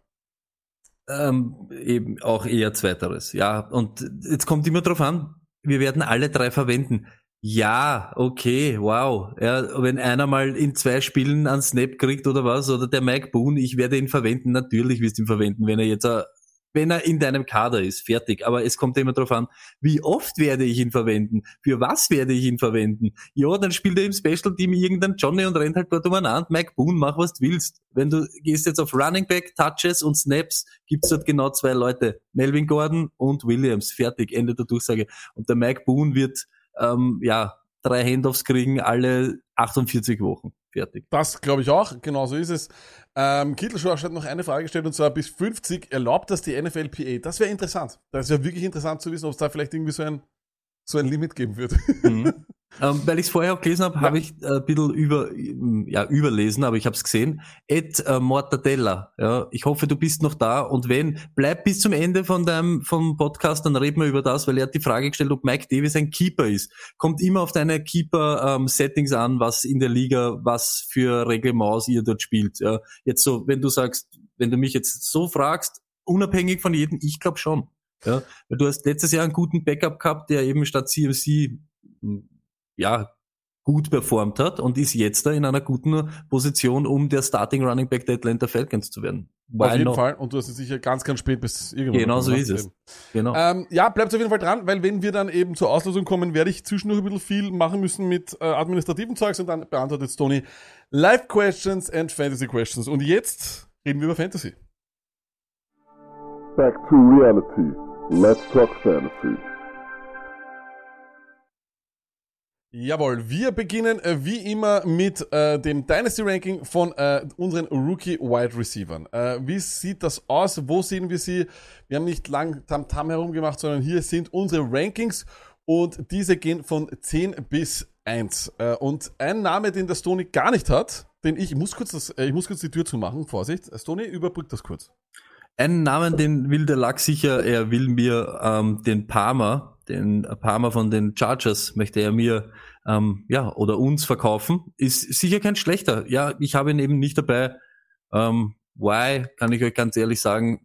[SPEAKER 3] Ähm, eben auch eher zweiteres, ja. Und jetzt kommt immer drauf an, wir werden alle drei verwenden. Ja, okay, wow. Ja, wenn einer mal in zwei Spielen einen Snap kriegt oder was, oder der Mike Boone, ich werde ihn verwenden, natürlich wirst du ihn verwenden, wenn er jetzt wenn er in deinem Kader ist, fertig. Aber es kommt immer darauf an, wie oft werde ich ihn verwenden? Für was werde ich ihn verwenden? Ja, dann spielt er im Special Team irgendein Johnny und rennt halt dort umeinander. Mike Boone, mach was du willst. Wenn du gehst jetzt auf Running Back, Touches und Snaps, gibt's dort genau zwei Leute. Melvin Gordon und Williams. Fertig, Ende der Durchsage. Und der Mike Boone wird, ähm, ja, drei Handoffs kriegen alle 48 Wochen. Fertig.
[SPEAKER 1] Das glaube ich auch, genau so ist es. Ähm, Kittelschorsch hat noch eine Frage gestellt und zwar bis 50 erlaubt das die NFLPA? Das wäre interessant. Das wäre wirklich interessant zu wissen, ob es da vielleicht irgendwie so ein, so ein Limit geben wird. Mhm.
[SPEAKER 3] Ähm, weil ich es vorher auch gelesen habe, ja. habe ich äh, ein bisschen über, ja, überlesen, aber ich habe es gesehen. Ed äh, Mortadella, ja, ich hoffe, du bist noch da und wenn, bleib bis zum Ende von deinem vom Podcast, dann reden wir über das, weil er hat die Frage gestellt, ob Mike Davis ein Keeper ist. Kommt immer auf deine Keeper-Settings ähm, an, was in der Liga, was für Reglements ihr dort spielt. Ja. Jetzt so, wenn du sagst, wenn du mich jetzt so fragst, unabhängig von jedem, ich glaube schon. Ja, weil du hast letztes Jahr einen guten Backup gehabt, der eben statt CMC ja, gut performt hat und ist jetzt da in einer guten Position, um der Starting Running Back der Atlanta Falcons zu werden.
[SPEAKER 1] Why auf jeden not? Fall. Und du hast es sicher ganz, ganz spät bis
[SPEAKER 3] irgendwann. Genau so ist es.
[SPEAKER 1] Genau. Ähm, ja, bleibt auf jeden Fall dran, weil wenn wir dann eben zur Auslosung kommen, werde ich zwischendurch ein bisschen viel machen müssen mit äh, administrativen Zeugs und dann beantwortet Tony Live Questions and Fantasy Questions. Und jetzt reden wir über Fantasy. Back to reality. Let's talk fantasy. Jawohl, wir beginnen äh, wie immer mit äh, dem Dynasty Ranking von äh, unseren Rookie Wide Receivers. Äh, wie sieht das aus? Wo sehen wir sie? Wir haben nicht lang Tam-Tam herumgemacht, sondern hier sind unsere Rankings. Und diese gehen von 10 bis 1. Äh, und ein Name, den der Stony gar nicht hat, den ich, ich muss kurz das, äh, ich muss kurz die Tür zumachen, Vorsicht. Stony, überbrückt das kurz.
[SPEAKER 3] Einen Namen, den will der Lack sicher, er will mir ähm, den Palmer, den Palmer von den Chargers, möchte er mir ähm, ja oder uns verkaufen. Ist sicher kein schlechter. Ja, ich habe ihn eben nicht dabei. Ähm, why, kann ich euch ganz ehrlich sagen,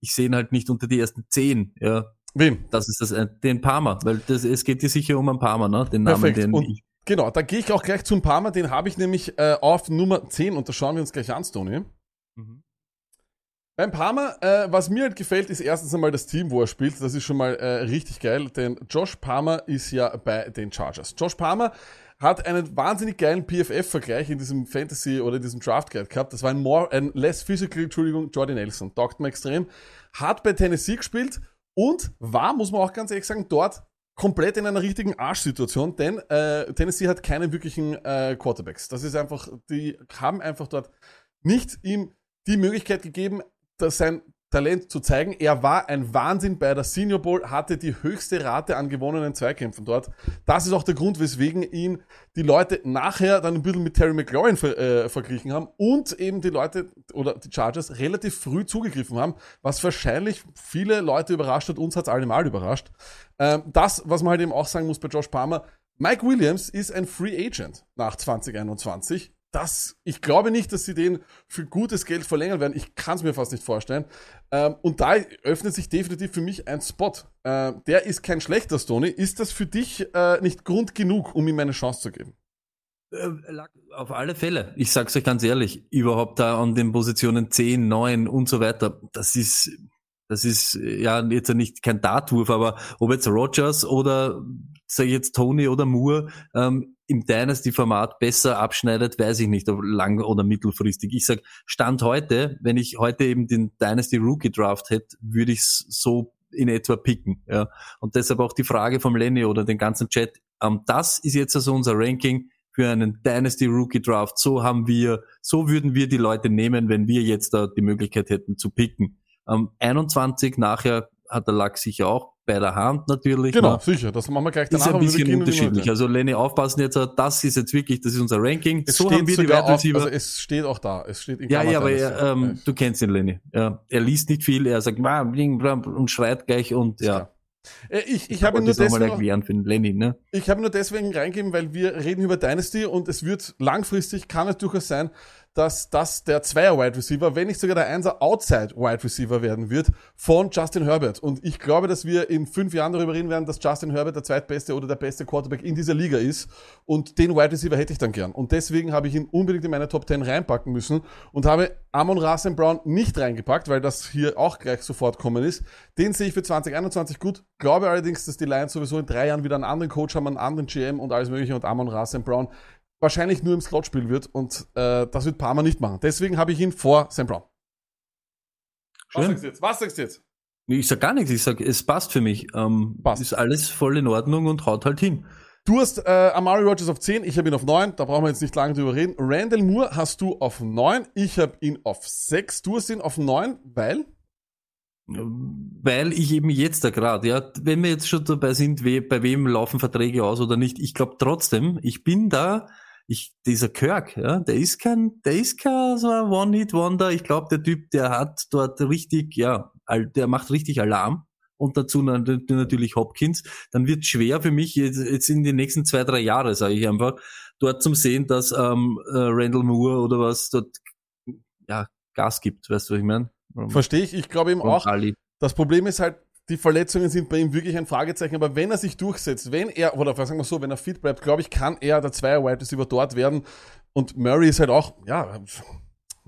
[SPEAKER 3] ich sehe ihn halt nicht unter die ersten zehn. Ja,
[SPEAKER 1] Wem?
[SPEAKER 3] das ist das, äh, den Palmer, weil das, es geht hier sicher um einen Palmer, ne? Den Namen,
[SPEAKER 1] Perfekt.
[SPEAKER 3] den
[SPEAKER 1] Und
[SPEAKER 3] ich,
[SPEAKER 1] genau, da gehe ich auch gleich zum Parma, den habe ich nämlich äh, auf Nummer 10 und das schauen wir uns gleich an, Stony. Beim Parma, äh, was mir halt gefällt, ist erstens einmal das Team, wo er spielt. Das ist schon mal äh, richtig geil, denn Josh Palmer ist ja bei den Chargers. Josh Palmer hat einen wahnsinnig geilen PFF-Vergleich in diesem Fantasy oder in diesem Draft Guide gehabt. Das war ein more, ein less physical, Entschuldigung, Jordy Nelson. Taugt mir extrem. Hat bei Tennessee gespielt und war, muss man auch ganz ehrlich sagen, dort komplett in einer richtigen Arschsituation, denn äh, Tennessee hat keine wirklichen äh, Quarterbacks. Das ist einfach, die haben einfach dort nicht ihm die Möglichkeit gegeben, sein Talent zu zeigen. Er war ein Wahnsinn bei der Senior Bowl, hatte die höchste Rate an gewonnenen Zweikämpfen dort. Das ist auch der Grund, weswegen ihn die Leute nachher dann ein bisschen mit Terry McLaurin ver äh, verglichen haben und eben die Leute oder die Chargers relativ früh zugegriffen haben, was wahrscheinlich viele Leute überrascht hat. Uns hat es allemal überrascht. Ähm, das, was man halt eben auch sagen muss bei Josh Palmer, Mike Williams ist ein Free Agent nach 2021 das, ich glaube nicht, dass sie den für gutes Geld verlängern werden. Ich kann es mir fast nicht vorstellen. Ähm, und da öffnet sich definitiv für mich ein Spot. Äh, der ist kein schlechter Stony. Ist das für dich äh, nicht Grund genug, um ihm eine Chance zu geben?
[SPEAKER 3] Äh, Auf alle Fälle. Ich sag's euch ganz ehrlich, überhaupt da an den Positionen 10, 9 und so weiter, das ist, das ist ja jetzt nicht kein Dartwurf, aber ob jetzt Rogers oder sag ich jetzt Tony oder Moore ähm, im Dynasty-Format besser abschneidet, weiß ich nicht, ob lang oder mittelfristig. Ich sag Stand heute, wenn ich heute eben den Dynasty Rookie Draft hätte, würde ich so in etwa picken. Ja. Und deshalb auch die Frage vom Lenny oder den ganzen Chat. Ähm, das ist jetzt also unser Ranking für einen Dynasty Rookie Draft. So haben wir, so würden wir die Leute nehmen, wenn wir jetzt da die Möglichkeit hätten zu picken. Ähm, 21 nachher hat der Lack sicher auch bei der Hand natürlich.
[SPEAKER 1] Genau,
[SPEAKER 3] ne?
[SPEAKER 1] sicher. Das machen wir gleich
[SPEAKER 3] Das
[SPEAKER 1] danach.
[SPEAKER 3] ist ein bisschen unterschiedlich. Also Lenny, aufpassen jetzt, das ist jetzt wirklich, das ist unser Ranking.
[SPEAKER 1] Es
[SPEAKER 3] so
[SPEAKER 1] steht
[SPEAKER 3] haben wir die Wide Receiver.
[SPEAKER 1] also es steht auch da. Es steht in
[SPEAKER 3] ja,
[SPEAKER 1] Klammern
[SPEAKER 3] ja, aber er, ähm, du kennst ihn, Lenny. Ja, er liest nicht viel, er sagt, und schreit gleich und ja.
[SPEAKER 1] Äh, Ich, ich habe nur deswegen,
[SPEAKER 3] Lenny, ne?
[SPEAKER 1] ich habe nur deswegen reingegeben, weil wir reden über Dynasty und es wird langfristig, kann es durchaus sein, dass das der Zweier Wide Receiver, wenn nicht sogar der Einser Outside Wide Receiver werden wird von Justin Herbert. Und ich glaube, dass wir in fünf Jahren darüber reden werden, dass Justin Herbert der zweitbeste oder der beste Quarterback in dieser Liga ist. Und den Wide Receiver hätte ich dann gern. Und deswegen habe ich ihn unbedingt in meine Top 10 reinpacken müssen und habe Amon Rasen Brown nicht reingepackt, weil das hier auch gleich sofort kommen ist. Den sehe ich für 2021 gut. Glaube allerdings, dass die Lions sowieso in drei Jahren wieder einen anderen Coach haben, einen anderen GM und alles mögliche und Amon Rasen Brown wahrscheinlich nur im Slot spielen wird und äh, das wird Parma nicht machen. Deswegen habe ich ihn vor Sam Brown. Was
[SPEAKER 3] Schön.
[SPEAKER 1] sagst du jetzt? Was sagst du jetzt?
[SPEAKER 3] Ich sag gar nichts, ich sag, es passt für mich. Ähm,
[SPEAKER 1] Passt.
[SPEAKER 3] Ist alles voll in Ordnung und haut halt hin.
[SPEAKER 1] Du hast äh, Amari Rogers auf 10, ich habe ihn auf 9, da brauchen wir jetzt nicht lange drüber reden. Randall Moore hast du auf 9, ich habe ihn auf 6. Du hast ihn auf 9, weil?
[SPEAKER 3] Weil ich eben jetzt da gerade, ja, wenn wir jetzt schon dabei sind, we, bei wem laufen Verträge aus oder nicht, ich glaube trotzdem, ich bin da, ich, dieser Kirk, ja, der ist kein, der ist kein so ein One-Hit-Wonder. Ich glaube, der Typ, der hat dort richtig, ja, der macht richtig Alarm. Und dazu na- natürlich Hopkins. Dann wird schwer für mich jetzt, jetzt in den nächsten zwei, drei Jahre, sage ich einfach, dort zum sehen, dass ähm, äh, Randall Moore oder was dort ja Gas gibt, weißt du, was ich meine?
[SPEAKER 1] Verstehe ich, ich glaube eben auch,
[SPEAKER 3] Ali.
[SPEAKER 1] das Problem ist halt, die Verletzungen sind bei ihm wirklich ein Fragezeichen, aber wenn er sich durchsetzt, wenn er, oder sagen wir so, wenn er fit bleibt, glaube ich, kann er der Zweier Wide Receiver dort werden. Und Murray ist halt auch, ja,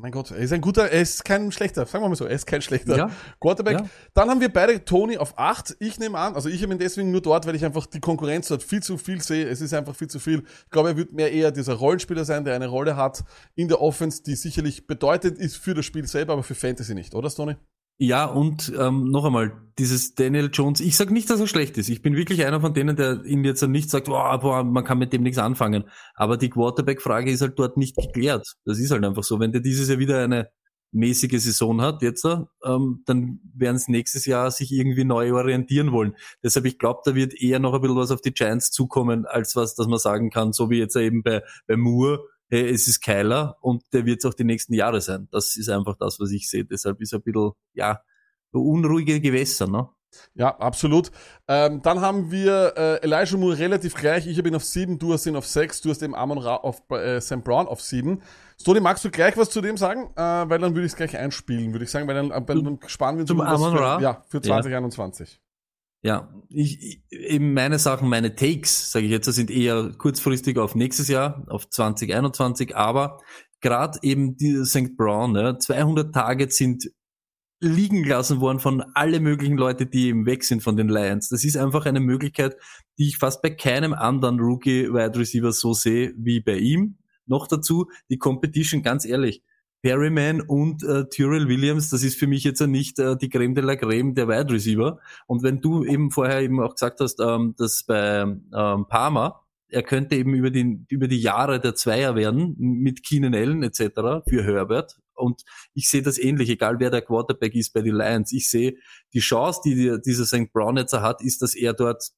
[SPEAKER 1] mein Gott, er ist ein guter, er ist kein schlechter, sagen wir mal so, er ist kein schlechter
[SPEAKER 3] Ja.
[SPEAKER 1] Quarterback.
[SPEAKER 3] Ja.
[SPEAKER 1] Dann haben wir beide Tony auf 8. Ich nehme an, also ich habe ihn deswegen nur dort, weil ich einfach die Konkurrenz dort viel zu viel sehe. Es ist einfach viel zu viel. Ich glaube, er wird mehr eher dieser Rollenspieler sein, der eine Rolle hat in der Offense, die sicherlich bedeutend ist für das Spiel selber, aber für Fantasy nicht, oder Tony?
[SPEAKER 3] Ja, und ähm, noch einmal, dieses Daniel Jones, ich sag nicht, dass er schlecht ist. Ich bin wirklich einer von denen, der ihn jetzt nicht sagt, boah, boah, man kann mit dem nichts anfangen. Aber die Quarterback-Frage ist halt dort nicht geklärt. Das ist halt einfach so. Wenn dir dieses Jahr wieder eine mäßige Saison hat jetzt, ähm, dann werden sie nächstes Jahr sich irgendwie neu orientieren wollen. Deshalb, ich glaube, da wird eher noch ein bisschen was auf die Giants zukommen, als was, dass man sagen kann, so wie jetzt eben bei, bei Moore, hey, es ist Kyler und der wird es auch die nächsten Jahre sein. Das ist einfach das, was ich sehe. Deshalb ist ein bisschen, ja, unruhige Gewässer, ne?
[SPEAKER 1] Ja, absolut. Ähm, dann haben wir äh, Elijah Moore relativ gleich. Ich habe ihn auf sieben, du hast ihn auf sechs, du hast eben Amon Ra auf äh, Sam Brown auf sieben. Stoni, magst du gleich was zu dem sagen? Äh, weil dann würde ich es gleich einspielen, würde ich sagen, weil dann, äh, dann sparen wir uns
[SPEAKER 3] Zum Amon Ra?
[SPEAKER 1] Ja, für 2021.
[SPEAKER 3] Ja, ich, ich, eben meine Sachen, meine Takes, sage ich jetzt, sind eher kurzfristig auf nächstes Jahr, auf 2021, aber gerade eben die St. Brown, ja, 200 Targets sind liegen gelassen worden von alle möglichen Leute, die eben weg sind von den Lions. Das ist einfach eine Möglichkeit, die ich fast bei keinem anderen Rookie Wide Receiver so sehe wie bei ihm. Noch dazu die Competition, ganz ehrlich. Perryman und äh, Tyrell Williams, das ist für mich jetzt nicht äh, die Creme de la Creme der Wide Receiver. Und wenn du eben vorher eben auch gesagt hast, ähm, dass bei ähm, Palmer, er könnte eben über die, über die Jahre der Zweier werden, mit Keenan Allen etc. für Herbert, und ich sehe das ähnlich, egal wer der Quarterback ist bei den Lions. Ich sehe die Chance, die dieser St. Brown jetzt hat, ist, dass er dort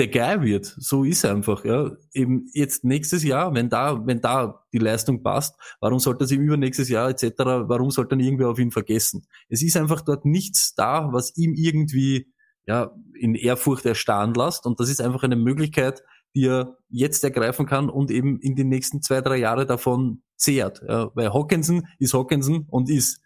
[SPEAKER 3] der Guy wird. So ist einfach, ja. Eben jetzt nächstes Jahr, wenn da, wenn da die Leistung passt, warum sollte er sich übernächstes Jahr etc., warum sollte dann irgendwer auf ihn vergessen? Es ist einfach dort nichts da, was ihm irgendwie, ja, in Ehrfurcht erstarren lässt. Und das ist einfach eine Möglichkeit, die er jetzt ergreifen kann und eben in den nächsten zwei, drei Jahre davon zehrt. Ja, weil Hawkinson ist Hawkinson und ist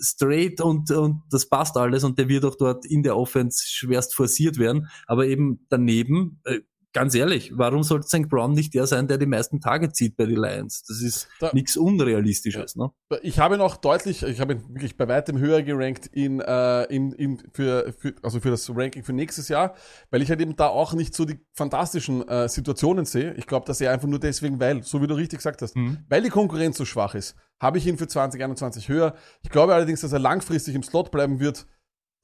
[SPEAKER 3] straight und, und das passt alles und der wird auch dort in der Offense schwerst forciert werden. Aber eben daneben, äh, ganz ehrlich, warum sollte St. Brown nicht der sein, der die meisten Tage zieht bei den Lions? Das ist da, nichts Unrealistisches. Ne?
[SPEAKER 1] Ich habe ihn auch deutlich, ich habe ihn wirklich bei weitem höher gerankt in, äh, in, in für, für, also für das Ranking für nächstes Jahr, weil ich halt eben da auch nicht so die fantastischen äh, Situationen sehe. Ich glaube, dass er einfach nur deswegen, weil, so wie du richtig gesagt hast, mhm. weil die Konkurrenz so schwach ist, habe ich ihn für 2021 höher. Ich glaube allerdings, dass er langfristig im Slot bleiben wird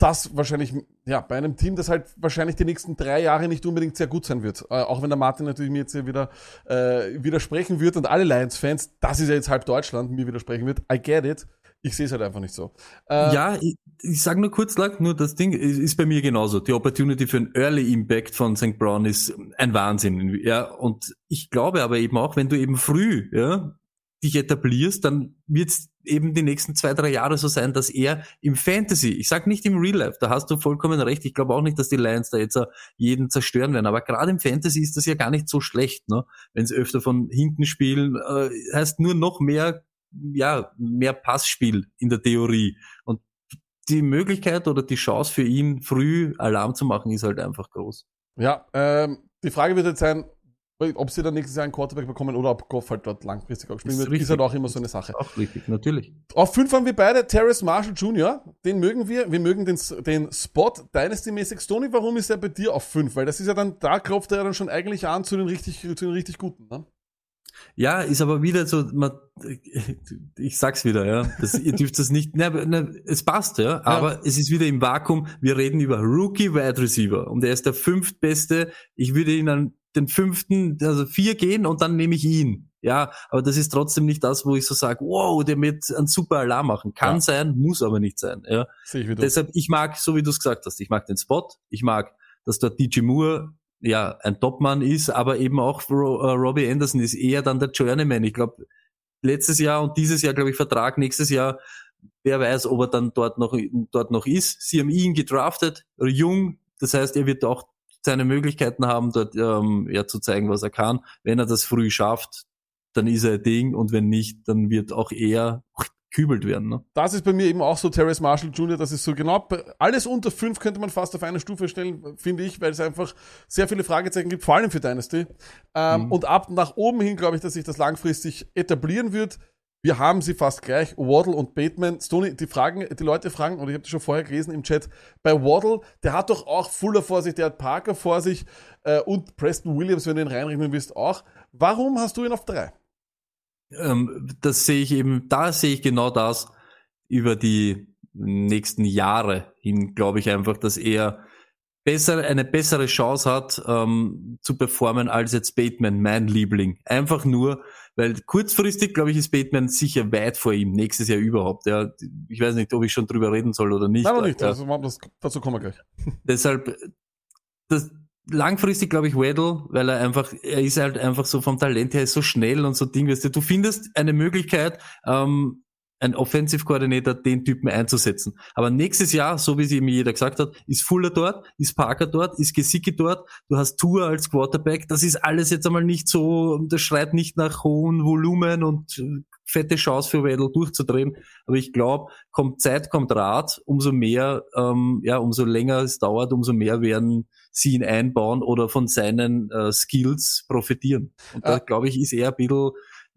[SPEAKER 1] das wahrscheinlich, ja, bei einem Team, das halt wahrscheinlich die nächsten drei Jahre nicht unbedingt sehr gut sein wird. Äh, auch wenn der Martin natürlich mir jetzt hier wieder äh, widersprechen wird und alle Lions-Fans, das ist ja jetzt halb Deutschland, mir widersprechen wird. I get it. Ich sehe es halt einfach nicht so.
[SPEAKER 3] Äh, ja, ich, ich sage nur kurz, lang, nur das Ding ist bei mir genauso. Die Opportunity für einen Early Impact von St. Brown ist ein Wahnsinn. Ja, und ich glaube aber eben auch, wenn du eben früh, ja, dich etablierst, dann wird es eben die nächsten zwei, drei Jahre so sein, dass er im Fantasy, ich sag nicht im Real Life, da hast du vollkommen recht, ich glaube auch nicht, dass die Lions da jetzt jeden zerstören werden, aber gerade im Fantasy ist das ja gar nicht so schlecht, ne? wenn sie öfter von hinten spielen, äh, heißt nur noch mehr, ja, mehr Passspiel in der Theorie und die Möglichkeit oder die Chance für ihn, früh Alarm zu machen, ist halt einfach groß.
[SPEAKER 1] Ja, ähm, die Frage wird jetzt sein, ob sie dann nächstes Jahr einen Quarterback bekommen oder ob Goff halt dort langfristig auch spielen wird, ist halt auch immer so eine Sache.
[SPEAKER 3] Auch richtig, natürlich.
[SPEAKER 1] Auf fünf haben wir beide Terrace Marshall Jr., den mögen wir, wir mögen den, den Spot Dynasty-mäßig. Stoney, warum ist er bei dir auf fünf? Weil das ist ja dann, da klopft er ja dann schon eigentlich an zu den richtig, zu den richtig Guten, ne?
[SPEAKER 3] Ja, ist aber wieder so, man, ich sag's wieder, ja. Das, ihr dürft das nicht, ne, ne, es passt, ja, aber ja. es ist wieder im Vakuum. Wir reden über Rookie Wide Receiver und er ist der fünftbeste. Ich würde ihn an den fünften, also vier gehen und dann nehme ich ihn. Ja, aber das ist trotzdem nicht das, wo ich so sage, wow, der wird einen super Alarm machen. Kann ja. sein, muss aber nicht sein. Ja. Ich. Deshalb, ich mag, so wie du es gesagt hast, ich mag den Spot, ich mag, dass dort DJ Moore ja ein Topmann ist, aber eben auch äh, Robbie Anderson ist eher dann der Journeyman. Ich glaube, letztes Jahr und dieses Jahr, glaube ich, Vertrag, nächstes Jahr, wer weiß, ob er dann dort noch, dort noch ist. Sie haben ihn gedraftet, jung, das heißt, er wird auch seine Möglichkeiten haben, dort ähm, ja, zu zeigen, was er kann. Wenn er das früh schafft, dann ist er ein Ding und wenn nicht, dann wird auch er kübelt werden. Ne?
[SPEAKER 1] Das ist bei mir eben auch so, Terrace Marshall Jr., das ist so genau, alles unter fünf könnte man fast auf eine Stufe stellen, finde ich, weil es einfach sehr viele Fragezeichen gibt, vor allem für Dynasty. Ähm, mhm. Und ab nach oben hin glaube ich, dass sich das langfristig etablieren wird. Wir haben sie fast gleich, Waddle und Bateman. Stoney, die fragen, die Leute fragen, und ich habe das schon vorher gelesen im Chat, bei Waddle, der hat doch auch Fuller vor sich, der hat Parker vor sich äh, und Preston Williams, wenn du ihn reinrechnen willst, auch. Warum hast du ihn auf drei?
[SPEAKER 3] Ähm, das sehe ich eben, da sehe ich genau das über die nächsten Jahre hin, glaube ich einfach, dass er besser, eine bessere Chance hat ähm, zu performen als jetzt Bateman, mein Liebling. Einfach nur, weil kurzfristig, glaube ich, ist Bateman sicher weit vor ihm, nächstes Jahr überhaupt. Ja, ich weiß nicht, ob ich schon drüber reden soll oder nicht.
[SPEAKER 1] Nein, noch nicht, also, das, dazu kommen wir gleich.
[SPEAKER 3] Deshalb, das, langfristig glaube ich Weddle, weil er einfach, er ist halt einfach so vom Talent her so schnell und so Ding, weißt du, du findest eine Möglichkeit, ähm, ein Offensive Coordinator den Typen einzusetzen. Aber nächstes Jahr, so wie es eben jeder gesagt hat, ist Fuller dort, ist Parker dort, ist Gesicki dort, du hast Tour als Quarterback, das ist alles jetzt einmal nicht so, das schreit nicht nach hohen Volumen und äh, fette Chance für Weddle durchzudrehen. Aber ich glaube, kommt Zeit, kommt Rat, umso mehr, ähm, ja, umso länger es dauert, umso mehr werden sie ihn einbauen oder von seinen äh, Skills profitieren. Und da, ah. glaube ich, ist er ein bisschen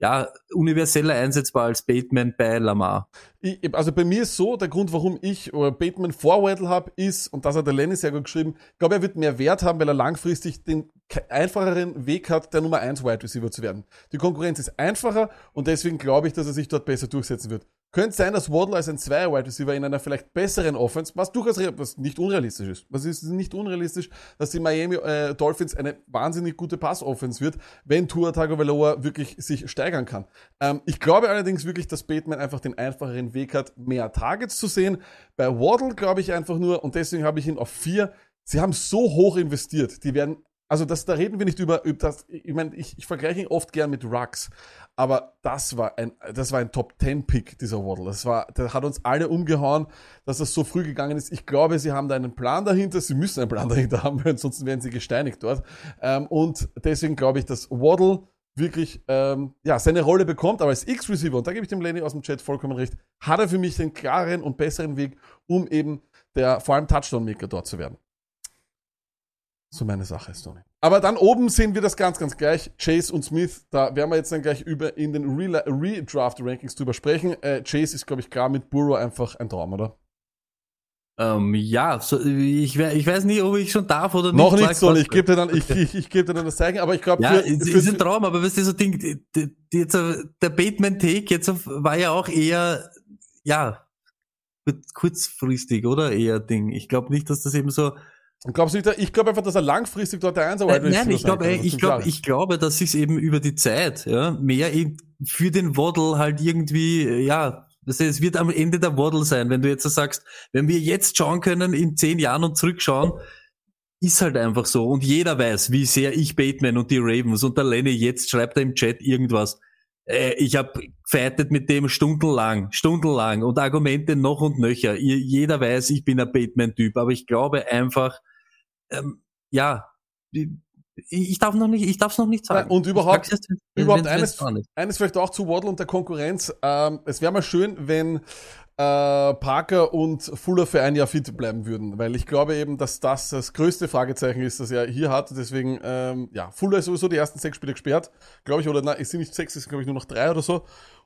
[SPEAKER 3] ja, universeller einsetzbar als Bateman bei Lamar.
[SPEAKER 1] Ich, also bei mir ist so, der Grund, warum ich äh, Bateman vor Weddle habe, ist, und das hat der Lenny sehr gut geschrieben, ich glaube, er wird mehr Wert haben, weil er langfristig den einfacheren Weg hat, der Nummer 1 Wide Receiver zu werden. Die Konkurrenz ist einfacher und deswegen glaube ich, dass er sich dort besser durchsetzen wird. Könnte sein, dass Waddle als ein Zweier Wide Receiver in einer vielleicht besseren Offense, was durchaus was nicht unrealistisch ist. Was ist nicht unrealistisch, dass die Miami äh, Dolphins eine wahnsinnig gute Pass-Offense wird, wenn Tua Tagovailoa wirklich sich steigern kann. Ähm, ich glaube allerdings wirklich, dass Bateman einfach den einfacheren Weg hat, mehr Targets zu sehen. Bei Waddle glaube ich einfach nur, und deswegen habe ich ihn auf vier. Sie haben so hoch investiert. Die werden also das, da reden wir nicht über, über das, ich meine, ich, ich vergleiche ihn oft gern mit Rux, aber das war ein, das war ein Top 10 Pick, dieser Waddle. Das war, der hat uns alle umgehauen, dass das so früh gegangen ist. Ich glaube, sie haben da einen Plan dahinter, sie müssen einen Plan dahinter haben, ansonsten werden sie gesteinigt dort. Ähm, und deswegen glaube ich, dass Waddle wirklich ähm, ja, seine Rolle bekommt, aber als X-Receiver, und da gebe ich dem Lenny aus dem Chat vollkommen recht, hat er für mich den klaren und besseren Weg, um eben der vor allem Touchdown-Maker dort zu werden. So meine Sache, Stoney. Aber dann oben sehen wir das ganz, ganz gleich. Chase und Smith, da werden wir jetzt dann gleich über in den Redraft-Rankings drüber sprechen. Äh, Chase ist, glaube ich, klar mit Burrow einfach ein Traum, oder?
[SPEAKER 3] Ähm, ja, so, ich, ich weiß nicht, ob ich schon darf oder
[SPEAKER 1] nicht. Noch nicht so, ich gebe dir dann, ich, ich, ich gebe dir dann das Zeichen, aber ich glaube,
[SPEAKER 3] ja, für, ist, für, ist ein Traum, aber weißt du, so Ding, die, die, jetzt, der Bateman-Take jetzt war ja auch eher, ja, kurzfristig, oder? Eher Ding. Ich glaube nicht, dass das eben so,
[SPEAKER 1] und glaubst du nicht, ich glaube einfach, dass er langfristig dort der Einser
[SPEAKER 3] äh, Nein, ich glaube, ich glaube, ich glaube, dass sich eben über die Zeit, ja, mehr für den Waddle halt irgendwie, ja, das heißt, es wird am Ende der Waddle sein, wenn du jetzt sagst, wenn wir jetzt schauen können, in zehn Jahren und zurückschauen, ist halt einfach so. Und jeder weiß, wie sehr ich Bateman und die Ravens und der Lenny jetzt schreibt er im Chat irgendwas. Äh, ich habe fightet mit dem stundenlang, stundenlang und Argumente noch und nöcher. Jeder weiß, ich bin ein Bateman-Typ, aber ich glaube einfach, ähm, ja, ich darf noch nicht, ich darf es noch nicht sagen.
[SPEAKER 1] Und überhaupt, jetzt, überhaupt eines, eines vielleicht auch zu Waddle und der Konkurrenz. Ähm, es wäre mal schön, wenn äh, Parker und Fuller für ein Jahr fit bleiben würden, weil ich glaube eben, dass das das größte Fragezeichen ist, das er hier hat. Deswegen, ähm, ja, Fuller ist sowieso die ersten sechs Spiele gesperrt, glaube ich, oder nein, es sind nicht sechs, es sind glaube ich nur noch drei oder so.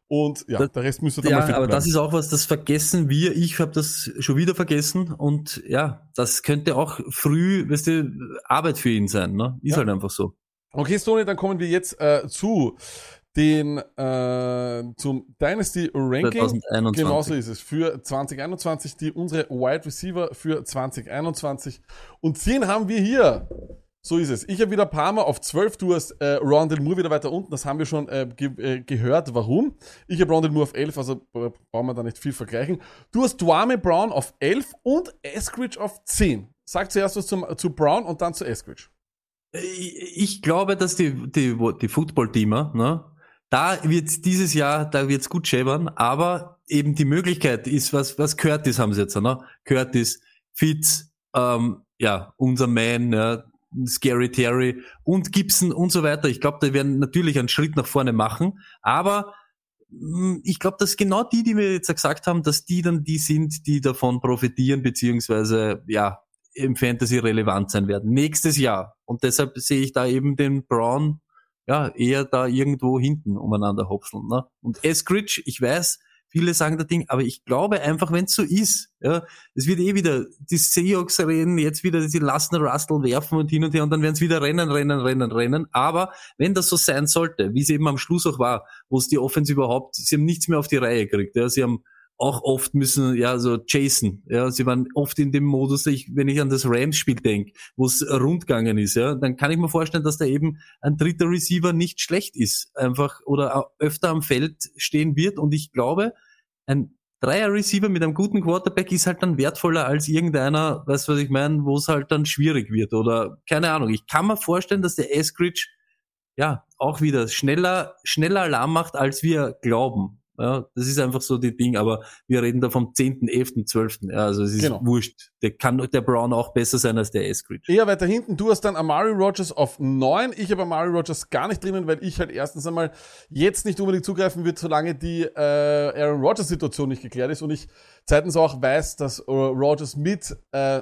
[SPEAKER 1] Und ja, das, der Rest müsste dann
[SPEAKER 3] ja,
[SPEAKER 1] mal fit
[SPEAKER 3] aber bleiben. das ist auch was, das vergessen wir. Ich habe das schon wieder vergessen und ja, das könnte auch früh, weißt du, Arbeit für ihn sein. Ne? Ist ja. halt einfach so.
[SPEAKER 1] Okay, Stoney, dann kommen wir jetzt äh, zu den äh, zum Dynasty Ranking. 2021. Genauso ist es. Für 2021 die unsere Wide Receiver für 2021. Und 10 haben wir hier. So ist es. Ich habe wieder Mal auf 12, du hast äh, Rondell Moore wieder weiter unten, das haben wir schon äh, ge äh, gehört, warum. Ich habe Rondell Moore auf 11, also äh, brauchen wir da nicht viel vergleichen. Du hast Dwame Brown auf 11 und Eskridge auf 10. Sag zuerst was zum, zu Brown und dann zu Eskridge.
[SPEAKER 3] Ich glaube, dass die, die, die Football-Teamer, ne, da wird dieses Jahr, da wird's gut schäbern, aber eben die Möglichkeit ist, was, was Curtis haben sie jetzt, ne? Curtis, Fitz, ähm, ja, unser Man, ja, Scary Terry und Gibson und so weiter. Ich glaube, da werden natürlich einen Schritt nach vorne machen, aber hm, ich glaube, dass genau die, die wir jetzt gesagt haben, dass die dann die sind, die davon profitieren, beziehungsweise ja, im Fantasy relevant sein werden. Nächstes Jahr. Und deshalb sehe ich da eben den Brown ja eher da irgendwo hinten umeinander hopseln. Ne? Und Eskridge, ich weiß, Viele sagen das Ding, aber ich glaube einfach, wenn es so ist, ja, es wird eh wieder die Seahawks reden, jetzt wieder die lassen Russell werfen und hin und her und dann werden es wieder rennen, rennen, rennen, rennen. Aber wenn das so sein sollte, wie es eben am Schluss auch war, wo es die Offense überhaupt, sie haben nichts mehr auf die Reihe gekriegt. Ja, sie haben auch oft müssen, ja, so Jason, ja, sie waren oft in dem Modus, ich, wenn ich an das Rams-Spiel denke, wo es rundgegangen ist, ja, dann kann ich mir vorstellen, dass da eben ein dritter Receiver nicht schlecht ist, einfach, oder öfter am Feld stehen wird und ich glaube, ein Dreier-Receiver mit einem guten Quarterback ist halt dann wertvoller als irgendeiner, weißt du, was ich meine, wo es halt dann schwierig wird oder keine Ahnung. Ich kann mir vorstellen, dass der Eskridge ja auch wieder schneller, schneller Alarm macht, als wir glauben. Ja, das ist einfach so die Ding, aber wir reden da vom 10., 11., 12. Ja, also es ist genau. wurscht. Der kann der Brown auch besser sein als der Eskridge.
[SPEAKER 1] Eher weiter hinten. Du hast dann Amari Rogers auf 9. Ich habe Amari Rogers gar nicht drinnen, weil ich halt erstens einmal jetzt nicht unbedingt zugreifen wird, solange die äh, Aaron Rodgers Situation nicht geklärt ist und ich zweitens auch weiß, dass äh, Rodgers mit äh,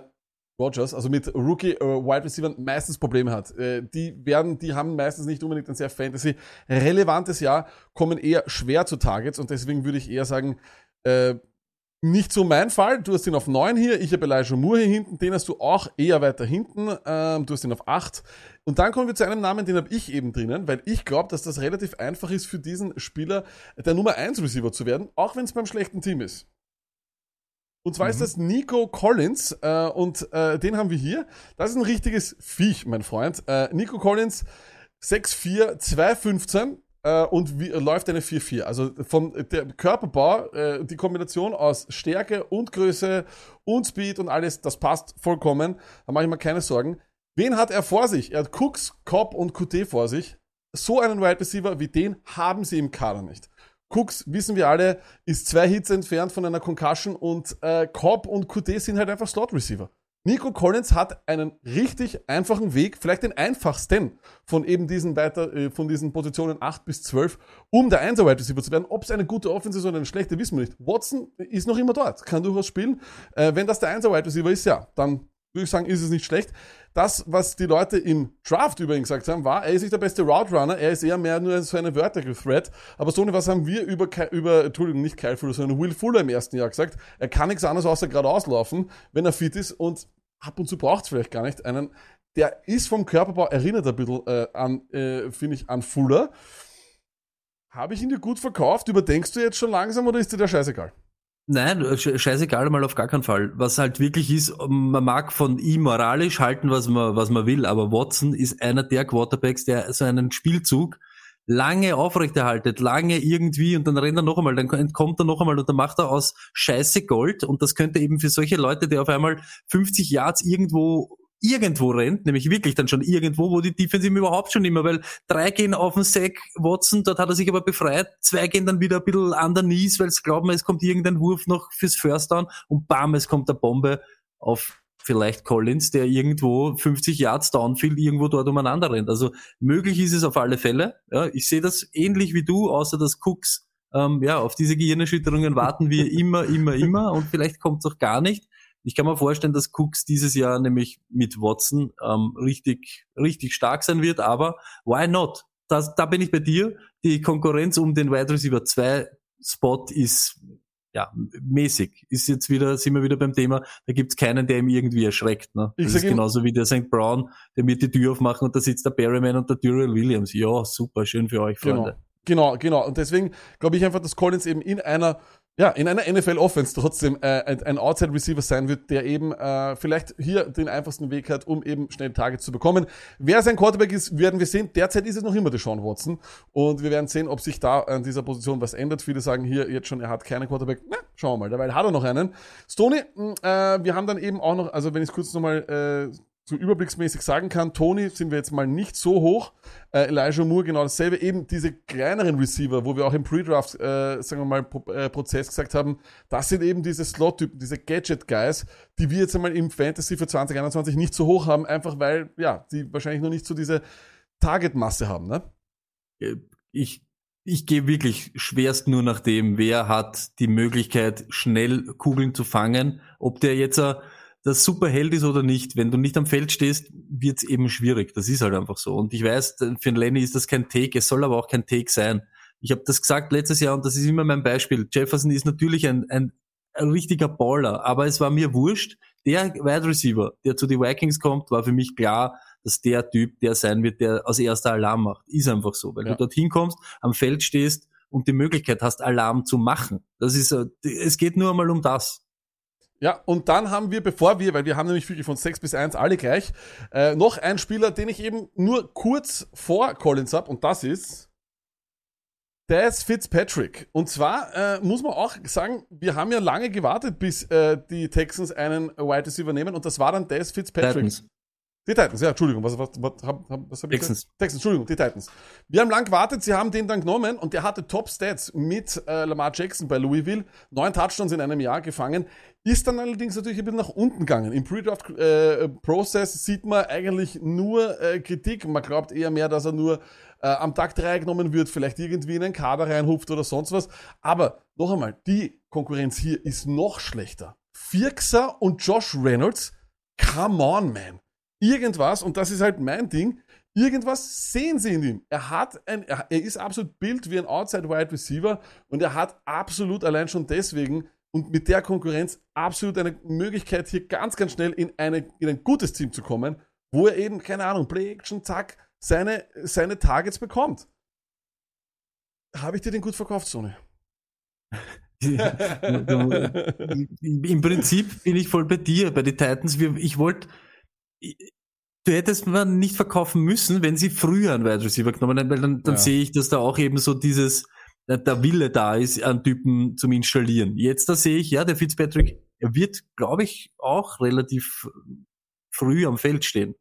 [SPEAKER 1] Rogers, also mit Rookie äh, Wide Receiver meistens Probleme hat. Äh, die werden, die haben meistens nicht unbedingt ein sehr Fantasy relevantes Jahr, kommen eher schwer zu Targets und deswegen würde ich eher sagen, äh, nicht so mein Fall. Du hast ihn auf 9 hier, ich habe Elijah Moore hier hinten, den hast du auch eher weiter hinten. Ähm, du hast ihn auf 8. Und dann kommen wir zu einem Namen, den habe ich eben drinnen, weil ich glaube, dass das relativ einfach ist für diesen Spieler, der Nummer 1 Receiver zu werden, auch wenn es beim schlechten Team ist. Und zwar mhm. ist das Nico Collins äh, und äh, den haben wir hier. Das ist ein richtiges Viech, mein Freund. Äh, Nico Collins 6'4, 2'15 äh, und wie, läuft eine 4-4. Also vom der Körperbau, äh, die Kombination aus Stärke und Größe und Speed und alles, das passt vollkommen. Da mache ich mir keine Sorgen. Wen hat er vor sich? Er hat Cooks, Cobb und QT vor sich. So einen Wide Receiver wie den haben sie im Kader nicht. Cooks, wissen wir alle, ist zwei Hits entfernt von einer Concussion und äh, Cobb und QT sind halt einfach Slot-Receiver. Nico Collins hat einen richtig einfachen Weg, vielleicht den einfachsten von eben diesen weiter, äh, von diesen Positionen 8 bis 12, um der 1 Wide Receiver zu werden. Ob es eine gute Offense ist oder eine schlechte, wissen wir nicht. Watson ist noch immer dort, kann durchaus spielen. Äh, wenn das der 1 Wide Receiver ist, ja, dann würde ich sagen, ist es nicht schlecht. Das, was die Leute im Draft über ihn gesagt haben, war, er ist nicht der beste Route Runner, er ist eher mehr nur so eine Vertical Threat. Aber Sony, was haben wir über, über Entschuldigung, nicht Kyle Fuller, sondern Will Fuller im ersten Jahr gesagt? Er kann nichts anderes außer geradeaus laufen, wenn er fit ist und ab und zu braucht es vielleicht gar nicht einen. Der ist vom Körperbau erinnert ein bisschen äh, an, äh, finde ich, an Fuller. Habe ich ihn dir gut verkauft? Überdenkst du jetzt schon langsam oder ist dir der scheißegal?
[SPEAKER 3] Nein, scheißegal mal auf gar keinen Fall. Was halt wirklich ist, man mag von ihm moralisch halten, was man, was man will, aber Watson ist einer der Quarterbacks, der so einen Spielzug lange aufrechterhaltet, lange irgendwie und dann rennt er noch einmal, dann kommt er noch einmal und dann macht er aus Scheiße Gold und das könnte eben für solche Leute, die auf einmal 50 Yards irgendwo irgendwo rennt, nämlich wirklich dann schon irgendwo, wo die Defensive überhaupt schon immer, weil drei gehen auf den Sack, Watson, dort hat er sich aber befreit, zwei gehen dann wieder ein bisschen an der Nies, weil sie glauben, es kommt irgendein Wurf noch fürs First Down und bam, es kommt der Bombe auf vielleicht Collins, der irgendwo 50 Yards downfield irgendwo dort umeinander rennt. Also möglich ist es auf alle Fälle. Ja, ich sehe das ähnlich wie du, außer dass Cooks ähm, ja, auf diese Gehirnerschütterungen warten wir immer, immer, immer und vielleicht kommt es auch gar nicht. Ich kann mir vorstellen, dass Cooks dieses Jahr nämlich mit Watson ähm, richtig, richtig stark sein wird, aber why not? Das, da bin ich bei dir. Die Konkurrenz um den Wide Receiver 2 Spot ist ja, mäßig. Ist jetzt wieder, sind wir wieder beim Thema, da gibt's keinen, der ihm irgendwie erschreckt. Ne? Das ist genauso wie der St. Brown, der wird die Tür aufmachen und da sitzt der Barryman und der Tyrell Williams. Ja, super, schön für euch, Freunde.
[SPEAKER 1] Genau, genau. genau. Und deswegen glaube ich einfach, dass Collins eben in einer ja, in einer NFL-Offense trotzdem äh, ein Outside-Receiver sein wird, der eben äh, vielleicht hier den einfachsten Weg hat, um eben schnell Targets zu bekommen. Wer sein Quarterback ist, werden wir sehen. Derzeit ist es noch immer der Sean Watson. Und wir werden sehen, ob sich da an dieser Position was ändert. Viele sagen hier jetzt schon, er hat keinen Quarterback. Na, schauen wir mal. Dabei hat er noch einen. Stoney, äh, wir haben dann eben auch noch, also wenn ich es kurz nochmal äh, so überblicksmäßig sagen kann, Tony sind wir jetzt mal nicht so hoch. Äh, Elijah Moore genau dasselbe. Eben diese kleineren Receiver, wo wir auch im Pre-Draft, äh, sagen wir mal, Pro äh, Prozess gesagt haben, das sind eben diese Slot-Typen, diese Gadget-Guys, die wir jetzt einmal im Fantasy für 2021 nicht so hoch haben, einfach weil, ja, die wahrscheinlich noch nicht so diese Target-Masse haben, ne?
[SPEAKER 3] Äh, ich, ich gehe wirklich schwerst nur nach dem, wer hat die Möglichkeit, schnell Kugeln zu fangen. Ob der jetzt äh, das Superheld ist oder nicht, wenn du nicht am Feld stehst, wird's eben schwierig. Das ist halt einfach so. Und ich weiß, für den Lenny ist das kein Take, es soll aber auch kein Take sein. Ich habe das gesagt letztes Jahr und das ist immer mein Beispiel. Jefferson ist natürlich ein, ein, ein richtiger Baller, aber es war mir wurscht. Der Wide Receiver, der zu den Vikings kommt, war für mich klar, dass der Typ der sein wird, der aus erster Alarm macht. Ist einfach so, weil ja. du dorthin kommst, am Feld stehst und die Möglichkeit hast, Alarm zu machen. Das ist, es geht nur einmal um das.
[SPEAKER 1] Ja, und dann haben wir, bevor wir, weil wir haben nämlich wirklich von 6 bis 1 alle gleich, äh, noch einen Spieler, den ich eben nur kurz vor Collins habe, und das ist Daz Fitzpatrick. Und zwar äh, muss man auch sagen, wir haben ja lange gewartet, bis äh, die Texans einen Wide Receiver nehmen, und das war dann Daz Fitzpatrick. Titans. Die Titans, ja, Entschuldigung, was, was, was, was, was habe ich Texans. gesagt? Texans, Entschuldigung, die Titans. Wir haben lang gewartet, sie haben den dann genommen und der hatte Top-Stats mit äh, Lamar Jackson bei Louisville. Neun Touchdowns in einem Jahr gefangen. Ist dann allerdings natürlich ein bisschen nach unten gegangen. Im Pre-Draft-Prozess äh, sieht man eigentlich nur äh, Kritik. Man glaubt eher mehr, dass er nur äh, am Tag 3 genommen wird, vielleicht irgendwie in einen Kader reinhupft oder sonst was. Aber noch einmal, die Konkurrenz hier ist noch schlechter. Firkser und Josh Reynolds, come on, man irgendwas, und das ist halt mein Ding, irgendwas sehen sie in ihm. Er hat ein, er, ist absolut Bild wie ein Outside Wide Receiver und er hat absolut allein schon deswegen und mit der Konkurrenz absolut eine Möglichkeit, hier ganz, ganz schnell in, eine, in ein gutes Team zu kommen, wo er eben, keine Ahnung, Play Action, zack, seine, seine Targets bekommt. Habe ich dir den gut verkauft, Sony?
[SPEAKER 3] Im Prinzip bin ich voll bei dir, bei den Titans. Ich wollte du hättest man nicht verkaufen müssen, wenn sie früher einen Wide Receiver genommen hätten, weil dann, dann ja. sehe ich, dass da auch eben so dieses, der Wille da ist, einen Typen zum Installieren. Jetzt da sehe ich, ja, der Fitzpatrick, er wird, glaube ich, auch relativ früh am Feld stehen.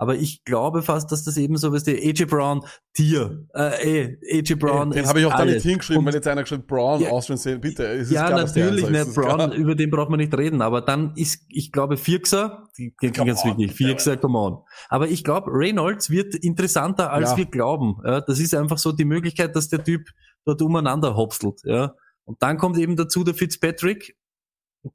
[SPEAKER 3] Aber ich glaube fast, dass das eben so was der AJ Brown Tier, äh, AJ Brown.
[SPEAKER 1] Den habe ich auch da nicht hingeschrieben, wenn jetzt einer geschrieben Brown ja, Austrian Sale, bitte.
[SPEAKER 3] Ist ja, klar, natürlich nicht. Brown, klar. über den braucht man nicht reden. Aber dann ist, ich glaube, Firxer, die klingt ganz wichtig. Firxer, come on. Aber ich glaube, Reynolds wird interessanter, als ja. wir glauben. Das ist einfach so die Möglichkeit, dass der Typ dort umeinander hopselt. Ja. Und dann kommt eben dazu der Fitzpatrick,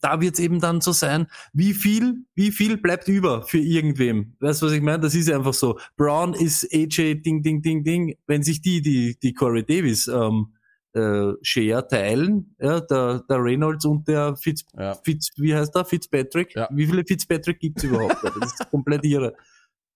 [SPEAKER 3] da wird es eben dann so sein, wie viel, wie viel bleibt über für irgendwem. Weißt du, was ich meine? Das ist einfach so. Brown ist AJ Ding, Ding, Ding, Ding. Wenn sich die, die, die Corey Davis ähm, äh, Share teilen, ja, der, der Reynolds und der Fitz, ja. Fitz wie heißt der? Fitzpatrick? Ja. Wie viele Fitzpatrick gibt's überhaupt? das ist komplett irre.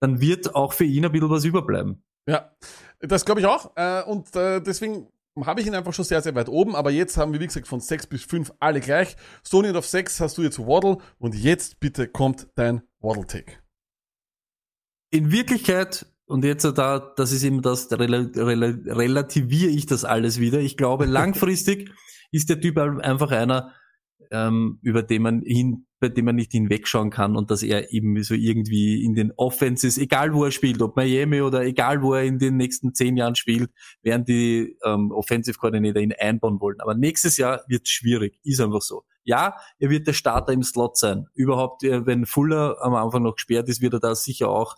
[SPEAKER 3] Dann wird auch für ihn ein bisschen was überbleiben.
[SPEAKER 1] Ja, das glaube ich auch. Äh, und äh, deswegen habe ich ihn einfach schon sehr, sehr weit oben, aber jetzt haben wir, wie gesagt, von 6 bis 5 alle gleich. Sony auf 6 hast du jetzt Waddle und jetzt bitte kommt dein Waddle-Take.
[SPEAKER 3] In Wirklichkeit, und jetzt da, das ist eben das, rel rel relativiere ich das alles wieder. Ich glaube, langfristig ist der Typ einfach einer, ähm, über den man hin bei dem man nicht hinwegschauen kann und dass er eben so irgendwie in den Offenses, egal wo er spielt, ob Miami oder egal wo er in den nächsten zehn Jahren spielt, werden die ähm, Offensive Coordinator ihn einbauen wollen. Aber nächstes Jahr wird schwierig, ist einfach so. Ja, er wird der Starter im Slot sein. Überhaupt, äh, wenn Fuller am Anfang noch gesperrt ist, wird er da sicher auch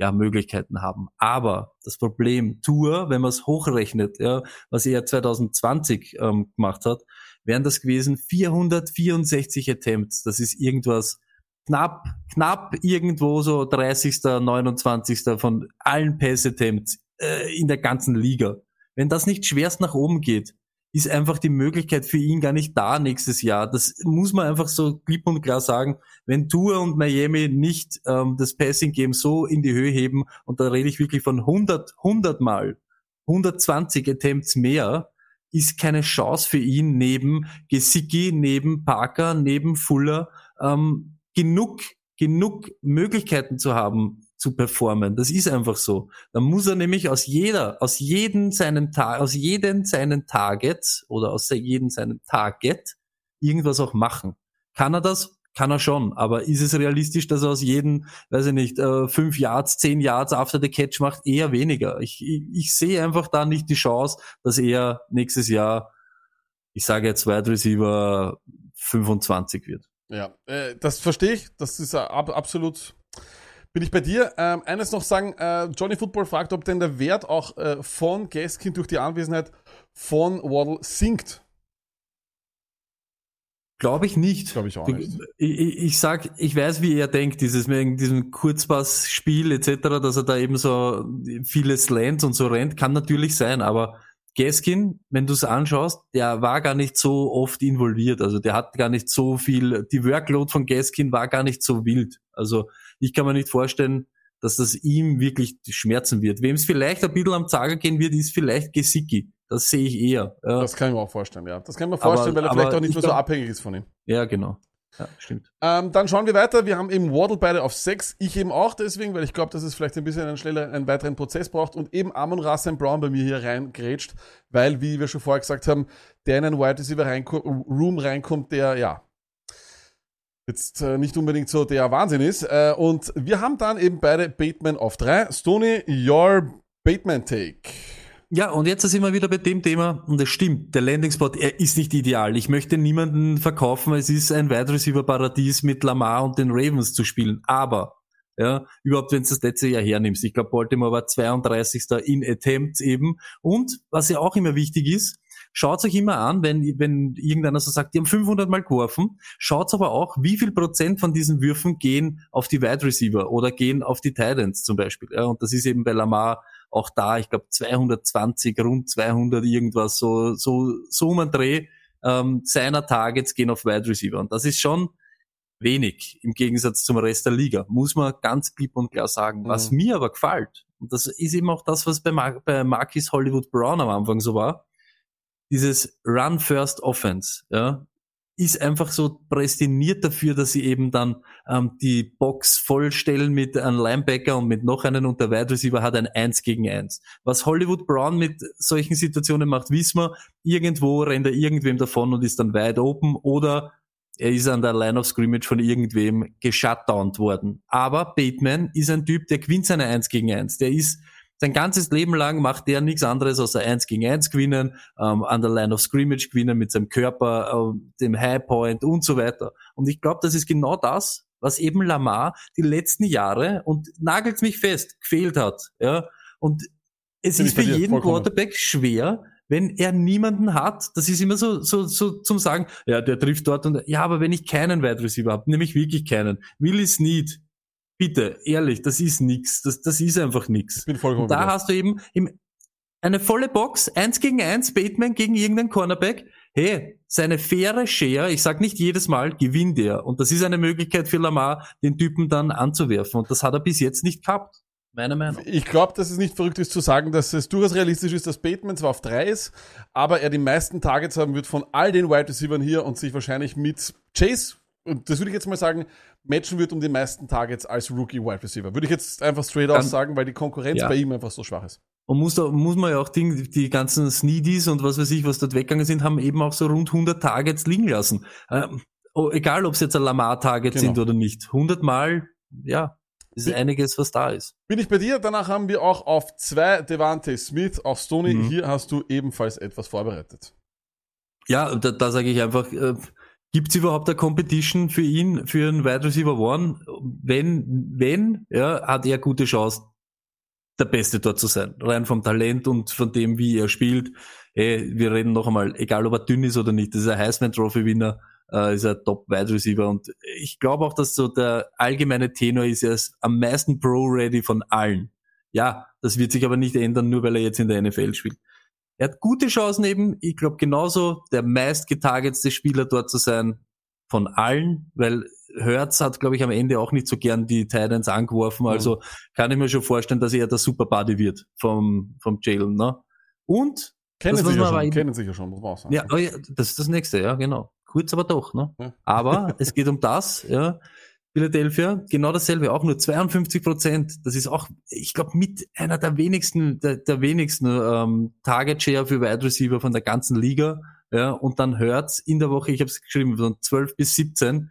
[SPEAKER 3] ja, Möglichkeiten haben. Aber das Problem, Tour, wenn man es hochrechnet, ja, was er 2020 ähm, gemacht hat, wären das gewesen 464 Attempts. Das ist irgendwas knapp, knapp irgendwo so 30., 29. von allen Pass-Attempts äh, in der ganzen Liga. Wenn das nicht schwerst nach oben geht, ist einfach die Möglichkeit für ihn gar nicht da nächstes Jahr. Das muss man einfach so klipp und klar sagen. Wenn Tour und Miami nicht ähm, das Passing-Game so in die Höhe heben, und da rede ich wirklich von 100, 100 Mal, 120 Attempts mehr, ist keine Chance für ihn neben Gesicki, neben Parker, neben Fuller ähm, genug, genug Möglichkeiten zu haben zu performen. Das ist einfach so. Da muss er nämlich aus jeder, aus jedem seinen Tag, aus jedem seinen Target oder aus jedem seinen Target irgendwas auch machen. Kann er das? Kann er schon, aber ist es realistisch, dass er aus jedem, weiß ich nicht, äh, fünf Yards, zehn Yards after the catch macht? Eher weniger. Ich, ich, ich sehe einfach da nicht die Chance, dass er nächstes Jahr, ich sage jetzt Wide Receiver 25 wird.
[SPEAKER 1] Ja, äh, das verstehe ich. Das ist ab, absolut bin ich bei dir. Ähm, eines noch sagen, äh, Johnny Football fragt, ob denn der Wert auch äh, von Gaskin durch die Anwesenheit von Waddle sinkt.
[SPEAKER 3] Glaube ich nicht.
[SPEAKER 1] Glaube ich auch nicht.
[SPEAKER 3] Ich, ich, sag, ich weiß, wie er denkt, dieses wegen diesem Kurzpassspiel etc., dass er da eben so viele Slants und so rennt, kann natürlich sein, aber Gaskin, wenn du es anschaust, der war gar nicht so oft involviert. Also der hat gar nicht so viel, die Workload von Gaskin war gar nicht so wild. Also ich kann mir nicht vorstellen, dass das ihm wirklich schmerzen wird. Wem es vielleicht ein bisschen am Zager gehen wird, ist vielleicht Gesicki Das sehe ich eher. Ja.
[SPEAKER 1] Das kann ich mir auch vorstellen, ja. Das kann ich mir vorstellen,
[SPEAKER 3] Aber-
[SPEAKER 1] weil er vielleicht auch nicht
[SPEAKER 3] ich
[SPEAKER 1] mehr so abhängig ist von ihm.
[SPEAKER 3] ja, genau. Ja, stimmt.
[SPEAKER 1] Ähm, dann schauen wir weiter. Wir haben eben Waddle beide auf 6. Ich eben auch deswegen, weil ich glaube, dass es vielleicht ein bisschen einen schneller, einen weiteren Prozess braucht und eben Amon Rassam Brown bei mir hier reingrätscht, weil, wie wir schon vorher gesagt haben, der in einen Wide Receiver Room reinkommt, der, ja, jetzt äh, nicht unbedingt so der Wahnsinn ist. Äh, und wir haben dann eben beide Bateman auf 3. Stoney, your Bateman Take.
[SPEAKER 3] Ja, und jetzt sind wir wieder bei dem Thema, und es stimmt, der Landing Spot, er ist nicht ideal. Ich möchte niemanden verkaufen, es ist ein Wide Receiver Paradies mit Lamar und den Ravens zu spielen. Aber, ja, überhaupt, wenn du das letzte Jahr hernimmst. Ich glaube, Baltimore war 32. in Attempts eben. Und, was ja auch immer wichtig ist, schaut euch immer an, wenn, wenn irgendeiner so sagt, die haben 500 Mal geworfen, schaut aber auch, wie viel Prozent von diesen Würfen gehen auf die Wide Receiver oder gehen auf die Titans zum Beispiel. Ja, und das ist eben bei Lamar auch da, ich glaube 220, rund 200 irgendwas, so, so, so um einen Dreh ähm, seiner Targets gehen auf Wide Receiver. Und das ist schon wenig im Gegensatz zum Rest der Liga, muss man ganz klipp und klar sagen. Was
[SPEAKER 1] Mhm.
[SPEAKER 3] mir aber gefällt, und das ist eben auch das, was bei, Mar bei Marquis Hollywood Brown am Anfang so war, dieses Run First Offense, ja, ist einfach so prästiniert dafür, dass sie eben dann ähm, die Box vollstellen mit einem Linebacker und mit noch einen und der Wide Receiver hat ein 1 gegen 1. Was Hollywood Brown mit solchen Situationen macht, wissen wir, irgendwo rennt er irgendwem davon und ist dann wide open oder er ist an der Line of Scrimmage von irgendwem geshutdownt worden. Aber Bateman ist ein Typ, der gewinnt seine 1 gegen 1. Der ist sein ganzes Leben lang macht der nichts anderes außer 1 gegen 1 gewinnen, ähm, an der Line of Scrimmage gewinnen mit seinem Körper, ähm, dem High Point und so weiter. Und ich glaube, das ist genau das, was eben Lamar die letzten Jahre und nagelt mich fest, gefehlt hat. Ja? Und es
[SPEAKER 1] Bin
[SPEAKER 3] ist für jeden
[SPEAKER 1] vollkommen.
[SPEAKER 3] Quarterback schwer, wenn er niemanden hat. Das ist immer so, so, so zum Sagen, ja, der trifft dort und ja, aber wenn ich keinen Wide Receiver habe, nämlich wirklich keinen, Willie Snead, bitte, ehrlich, das ist nix. Das, das ist einfach nix.
[SPEAKER 1] Bin vollkommen
[SPEAKER 3] Und da hast du eben im, eine volle Box, eins gegen eins, Bateman gegen irgendeinen Cornerback. Hey, seine faire Share, ich sag nicht jedes Mal, gewinnt er. Und das ist eine Möglichkeit für Lamar, den Typen dann anzuwerfen. Und das hat er bis jetzt nicht gehabt. Meine Meinung.
[SPEAKER 1] Ich glaube, dass es nicht verrückt ist zu sagen, dass es durchaus realistisch ist, dass Bateman zwar auf 3 ist, aber er die meisten Targets haben wird von all den Wide Receivers hier und sich wahrscheinlich mit Chase, und das würde ich jetzt mal sagen, matchen wird um die meisten Targets als Rookie Wide Receiver. Würde ich jetzt einfach straight aus
[SPEAKER 3] Dann-
[SPEAKER 1] sagen, weil die Konkurrenz
[SPEAKER 3] Ja.
[SPEAKER 1] bei ihm einfach so schwach ist.
[SPEAKER 3] Und muss, da, muss man ja auch die, die ganzen Sneedies und was weiß ich, was dort weggegangen sind, haben eben auch so rund 100 Targets liegen lassen. Ähm, oh, egal, ob es jetzt ein Lamar-Target
[SPEAKER 1] Genau.
[SPEAKER 3] sind oder nicht. 100 Mal, ja, ist
[SPEAKER 1] Bi-
[SPEAKER 3] einiges, was da ist.
[SPEAKER 1] Bin ich bei dir? Danach haben wir auch auf 2 Devante Smith, auf Stoney.
[SPEAKER 3] Mhm.
[SPEAKER 1] Hier hast du ebenfalls etwas vorbereitet.
[SPEAKER 3] Ja, da, da sage ich einfach, äh, gibt es überhaupt eine Competition für ihn, für einen Wide Receiver One? Wenn, wenn, ja, hat er gute Chance, der Beste dort zu sein. Rein vom Talent und von dem, wie er spielt. Ey, wir reden noch einmal, egal ob er dünn ist oder nicht, das ist ein Heisman Trophy Winner, äh, ist ein Top Wide Receiver und ich glaube auch, dass so der allgemeine Tenor ist, er ist am meisten Pro-Ready von allen. Ja, das wird sich aber nicht ändern, nur weil er jetzt in der NFL spielt. Er hat gute Chancen eben, ich glaube genauso der meistgetargetste Spieler dort zu sein von allen, weil Hertz hat, glaube ich, am Ende auch nicht so gern die Titans angeworfen, also kann ich mir schon vorstellen, dass er der Super Buddy wird vom, vom Jalen, ne? Und,
[SPEAKER 1] Kennen
[SPEAKER 3] Das
[SPEAKER 1] sich ja schon, kennen sich ja schon, muss man auch sagen.
[SPEAKER 3] ja, oh ja, das ist das nächste, ja, genau. Kurz, aber doch, ne?
[SPEAKER 1] Ja.
[SPEAKER 3] Aber es geht um das, ja. Philadelphia, genau dasselbe, auch nur 52 Prozent. Das ist auch, ich glaube, mit einer der wenigsten, der, der wenigsten ähm, Target Share für Wide Receiver von der ganzen Liga. Ja, und dann hört's in der Woche, ich habe es geschrieben, von 12 bis 17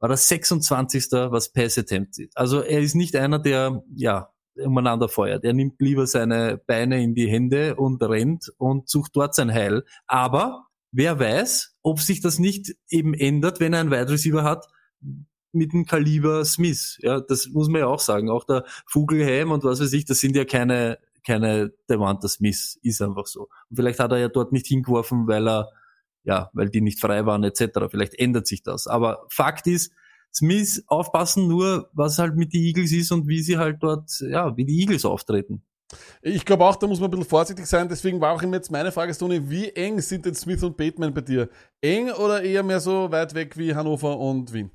[SPEAKER 3] war das 26. was Pass Attempt ist. Also er ist nicht einer, der ja umeinander feuert. Er nimmt lieber seine Beine in die Hände und rennt und sucht dort sein Heil. Aber wer weiß, ob sich das nicht eben ändert, wenn er einen Wide Receiver hat mit dem Kaliber Smith. Ja, das muss man ja auch sagen. Auch der Vogelheim und was weiß ich, das sind ja keine keine Devonta Smith, ist einfach so. Und vielleicht hat er ja dort nicht hingeworfen, weil er ja, weil die nicht frei waren etc. Vielleicht ändert sich das. Aber Fakt ist, Smith aufpassen nur, was halt mit den Eagles ist und wie sie halt dort, ja, wie die Eagles auftreten.
[SPEAKER 1] Ich glaube auch, da muss man ein bisschen vorsichtig sein. Deswegen war auch immer jetzt meine Frage, Stoney, wie eng sind denn Smith und Bateman bei dir? Eng oder eher mehr so weit weg wie Hannover und Wien?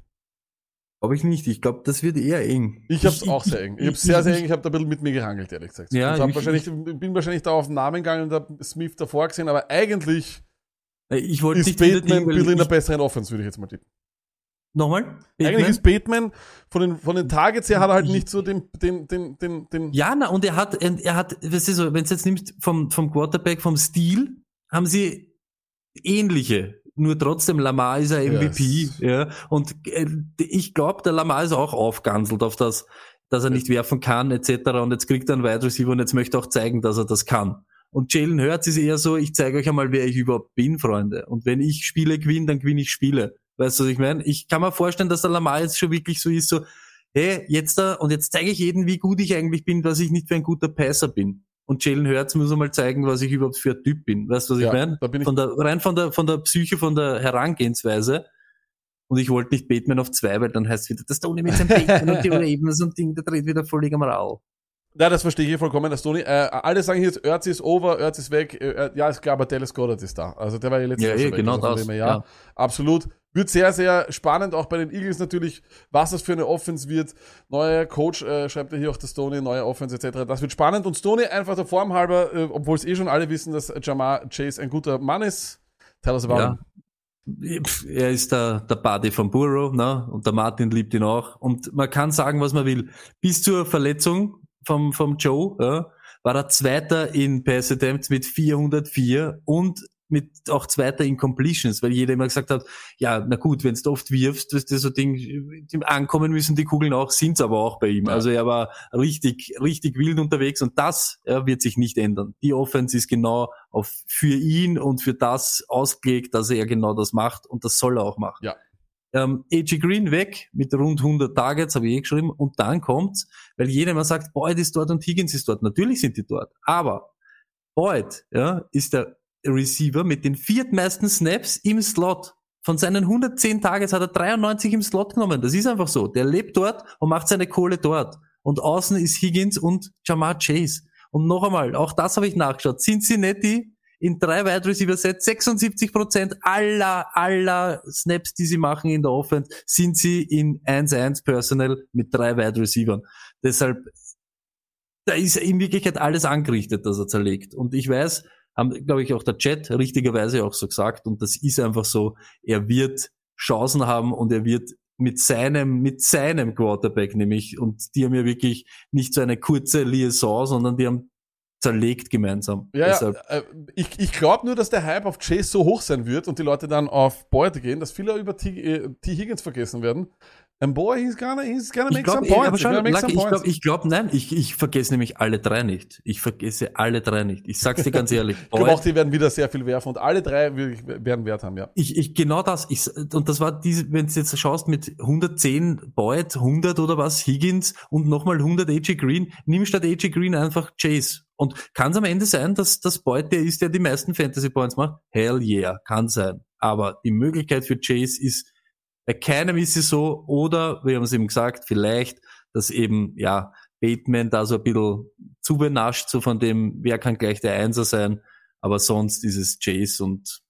[SPEAKER 3] Glaube ich nicht. Ich glaube, das wird eher eng.
[SPEAKER 1] Ich habe es auch sehr eng. Ich habe sehr, sehr eng. Ich habe da ein bisschen mit mir gerangelt, ehrlich gesagt.
[SPEAKER 3] Ja,
[SPEAKER 1] ich,
[SPEAKER 3] ich-
[SPEAKER 1] wahrscheinlich, bin wahrscheinlich da auf den Namen gegangen und habe Smith davor gesehen, aber eigentlich
[SPEAKER 3] Ich wollte
[SPEAKER 1] ist Bateman ein bisschen in der
[SPEAKER 3] ich,
[SPEAKER 1] besseren Offense, würde ich jetzt mal tippen.
[SPEAKER 3] Nochmal?
[SPEAKER 1] Eigentlich
[SPEAKER 3] Bateman?
[SPEAKER 1] ist Bateman von den, von den Targets her hat er halt nicht so den, den, den, den, den
[SPEAKER 3] Ja, na, und er hat, er hat, weißt du so, wenn du jetzt nimmst vom, vom Quarterback, vom Stil, haben sie ähnliche. Nur trotzdem, Lamar ist ein MVP,
[SPEAKER 1] Yes.
[SPEAKER 3] ja. Und äh, ich glaube, der Lamar ist auch aufganselt auf das, dass er nicht werfen kann, etc. Und jetzt kriegt er einen Wide Receiver und jetzt möchte er auch zeigen, dass er das kann. Und Jalen Hurts ist eher so, ich zeige euch einmal, wer ich überhaupt bin, Freunde. Und wenn ich Spiele gewinne, dann gewinne ich Spiele. Weißt du, was ich meine? Ich kann mir vorstellen, dass der Lamar jetzt schon wirklich so ist, so, hey, jetzt da, und jetzt zeige ich jedem, wie gut ich eigentlich bin, dass ich nicht für ein guter Passer bin. Und Jalen Hurts muss einmal zeigen, was ich überhaupt für ein Typ bin. Weißt du, was
[SPEAKER 1] Ja,
[SPEAKER 3] ich meine? Von der, rein von der, von der Psyche, von der Herangehensweise. Und ich wollte nicht Batman auf zwei, weil dann heißt es wieder, das Tony mit seinem Batman und die Ravens und Ding, der dreht wieder völlig am Rau.
[SPEAKER 1] Ja, das verstehe ich vollkommen, das Tony. Äh, alle sagen jetzt, Erz ist over, Erz ist weg. Äh, ja, ist klar, aber Dallas Goddard ist da. Also der war ja letztes
[SPEAKER 3] Ja,
[SPEAKER 1] Jahr
[SPEAKER 3] eh,
[SPEAKER 1] schon weg.
[SPEAKER 3] genau
[SPEAKER 1] also
[SPEAKER 3] das,
[SPEAKER 1] dem her,
[SPEAKER 3] ja.
[SPEAKER 1] ja, absolut. Wird sehr, sehr spannend, auch bei den Eagles natürlich, was das für eine Offense wird. Neuer Coach, äh, schreibt er hier auch das Stoney, neue Offense etc. Das wird spannend. Und Stoney einfach der Form halber, äh, obwohl es eh schon alle wissen, dass Jamar Chase ein guter Mann ist. Tell us about
[SPEAKER 3] Ja. Er ist der, der Buddy von Burrow, ne? Und der Martin liebt ihn auch. Und man kann sagen, was man will. Bis zur Verletzung vom, vom Joe, ja, war er Zweiter in Pass Attempts mit 404 und mit auch Zweiter in Completions, weil jeder immer gesagt hat, ja, na gut, wenn du oft wirfst, dass das so Ding, ankommen müssen die Kugeln auch, sind's aber auch bei ihm.
[SPEAKER 1] Ja.
[SPEAKER 3] Also er war richtig, richtig wild unterwegs und das ja, wird sich nicht ändern. Die Offense ist genau auf, für ihn und für das ausgelegt, dass er genau das macht und das soll er auch machen.
[SPEAKER 1] Ja.
[SPEAKER 3] Ähm, Green weg mit rund 100 Targets, habe ich eh geschrieben, und dann kommt's, weil jeder immer sagt, Boyd ist dort und Higgins ist dort. Natürlich sind die dort, aber Boyd ja, ist der Receiver mit den viertmeisten Snaps im Slot. Von seinen 110 Targets hat er 93 im Slot genommen. Das ist einfach so. Der lebt dort und macht seine Kohle dort. Und außen ist Higgins und Jamar Chase. Und noch einmal, auch das habe ich nachgeschaut. Cincinnati in drei Wide Receiver Sets, 76 Prozent aller, aller Snaps, die sie machen in der Offense, sind sie in 1-1 Personal mit drei Wide Receivern. Deshalb, da ist in Wirklichkeit alles angerichtet, dass er zerlegt. Und ich weiß, haben, glaube ich, auch der Chat richtigerweise auch so gesagt, und das ist einfach so, er wird Chancen haben und er wird mit seinem, mit seinem Quarterback nämlich, und die haben ja wirklich nicht so eine kurze Liaison, sondern die haben zerlegt gemeinsam.
[SPEAKER 1] Ja,
[SPEAKER 3] Deshalb,
[SPEAKER 1] ja äh, ich, ich glaube nur, dass der Hype auf Chase so hoch sein wird und die Leute dann auf Boyd gehen, dass viele über T, äh, T. Higgins vergessen werden. And boy, he's gonna, he's gonna
[SPEAKER 3] ich
[SPEAKER 1] make
[SPEAKER 3] glaube,
[SPEAKER 1] some points.
[SPEAKER 3] schau,
[SPEAKER 1] make some
[SPEAKER 3] ich glaube, ich glaub, nein, ich, ich vergesse nämlich alle drei nicht. Ich vergesse alle drei nicht. Ich sag's dir ganz ehrlich.
[SPEAKER 1] Ich glaube auch, die werden wieder sehr viel werfen und alle drei werden Wert haben, ja.
[SPEAKER 3] ich, ich, genau das. Ich, und das war diese, wenn du jetzt schaust mit 110 Boyd, 100 oder was, Higgins und nochmal 100 AJ Green, nimm statt AJ Green einfach Chase. Und kann es am Ende sein, dass das Boyd der ist, der die meisten Fantasy Points macht? Hell yeah, kann sein. Aber die Möglichkeit für Chase ist, bei keinem ist es so, oder, wir haben es eben gesagt, vielleicht, dass eben, ja, Bateman da so ein bisschen zu benascht, so von dem, wer kann gleich der Einser sein, aber sonst ist es Chase und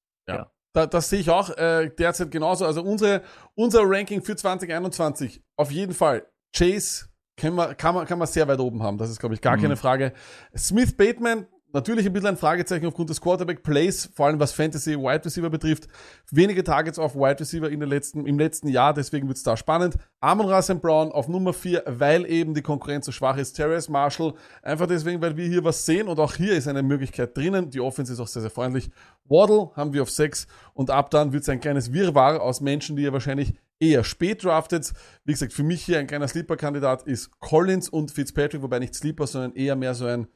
[SPEAKER 1] Da, das sehe ich auch äh, derzeit genauso. Also unsere, unser Ranking für 2021, auf jeden Fall. Chase kann man, kann man, kann man sehr weit oben haben. Das ist, glaube ich, gar
[SPEAKER 3] Mhm.
[SPEAKER 1] keine Frage. Smith Bateman, natürlich ein bisschen ein Fragezeichen aufgrund des Quarterback-Plays, vor allem was Fantasy Wide Receiver betrifft. Wenige Targets auf Wide Receiver in den letzten, im letzten Jahr, deswegen wird es da spannend. Amon Rasen Brown auf Nummer 4, weil eben die Konkurrenz so schwach ist. Terrace Marshall, einfach deswegen, weil wir hier was sehen und auch hier ist eine Möglichkeit drinnen. Die Offense ist auch sehr, sehr freundlich. Waddle haben wir auf 6 und ab dann wird es ein kleines Wirrwarr aus Menschen, die ihr wahrscheinlich eher spät draftet. Wie gesagt, für mich hier ein kleiner Sleeper-Kandidat ist Collins und Fitzpatrick, wobei nicht Sleeper, sondern eher mehr so ein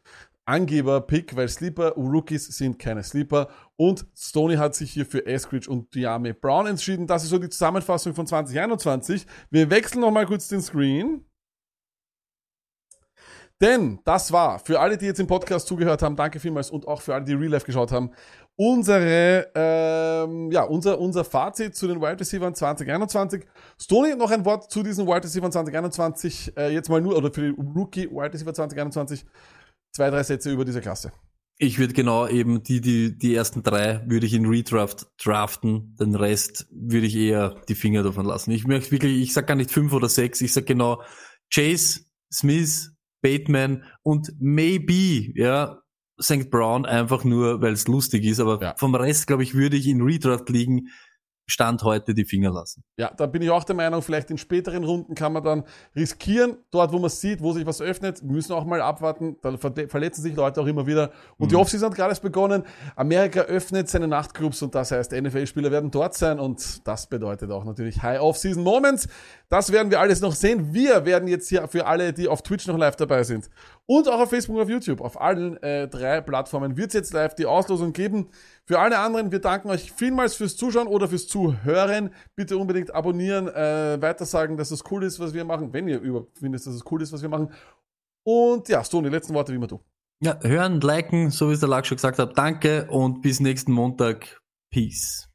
[SPEAKER 1] Angeber-Pick, weil Sleeper-Rookies sind keine Sleeper. Und Stoney hat sich hier für Eskridge und Diame Brown entschieden. Das ist so die Zusammenfassung von 2021. Wir wechseln nochmal kurz den Screen. Denn das war, für alle, die jetzt im Podcast zugehört haben, danke vielmals und auch für alle, die Real Life geschaut haben, unsere, ähm, ja, unser, unser Fazit zu den Wide Receivers 2021. Stoney, noch ein Wort zu diesen Wide Receivers 2021, äh, jetzt mal nur, oder für die Rookie Wide Receiver 2021, zwei, drei Sätze über diese Klasse.
[SPEAKER 3] Ich würde genau eben die, die, die ersten drei würde ich in Redraft draften, den Rest würde ich eher die Finger davon lassen. Ich möchte wirklich, ich sag gar nicht fünf oder sechs, ich sag genau Chase, Smith, Bateman und maybe, ja, St. Brown einfach nur, weil es lustig ist, aber ja. vom Rest, glaube ich, würde ich in Redraft liegen Stand heute die Finger lassen.
[SPEAKER 1] Ja, da bin ich auch der Meinung, vielleicht in späteren Runden kann man dann riskieren, dort wo man sieht, wo sich was öffnet, müssen auch mal abwarten, da verletzen sich Leute auch immer wieder. Und mhm. die Offseason hat gerade erst begonnen. Amerika öffnet seine Nachtclubs und das heißt, NFL-Spieler werden dort sein und das bedeutet auch natürlich High Off-Season Moments. Das werden wir alles noch sehen. Wir werden jetzt hier für alle, die auf Twitch noch live dabei sind und auch auf Facebook und auf YouTube, auf allen äh, drei Plattformen wird es jetzt live die Auslosung geben. Für alle anderen, wir danken euch vielmals fürs Zuschauen oder fürs Zuhören. Bitte unbedingt abonnieren, äh, weitersagen, dass es cool ist, was wir machen, wenn ihr überhaupt findet, dass es cool ist, was wir machen. Und ja, so, die letzten Worte wie immer du.
[SPEAKER 3] Ja, hören, liken, so wie es der Lack schon gesagt hat. Danke und bis nächsten Montag. Peace.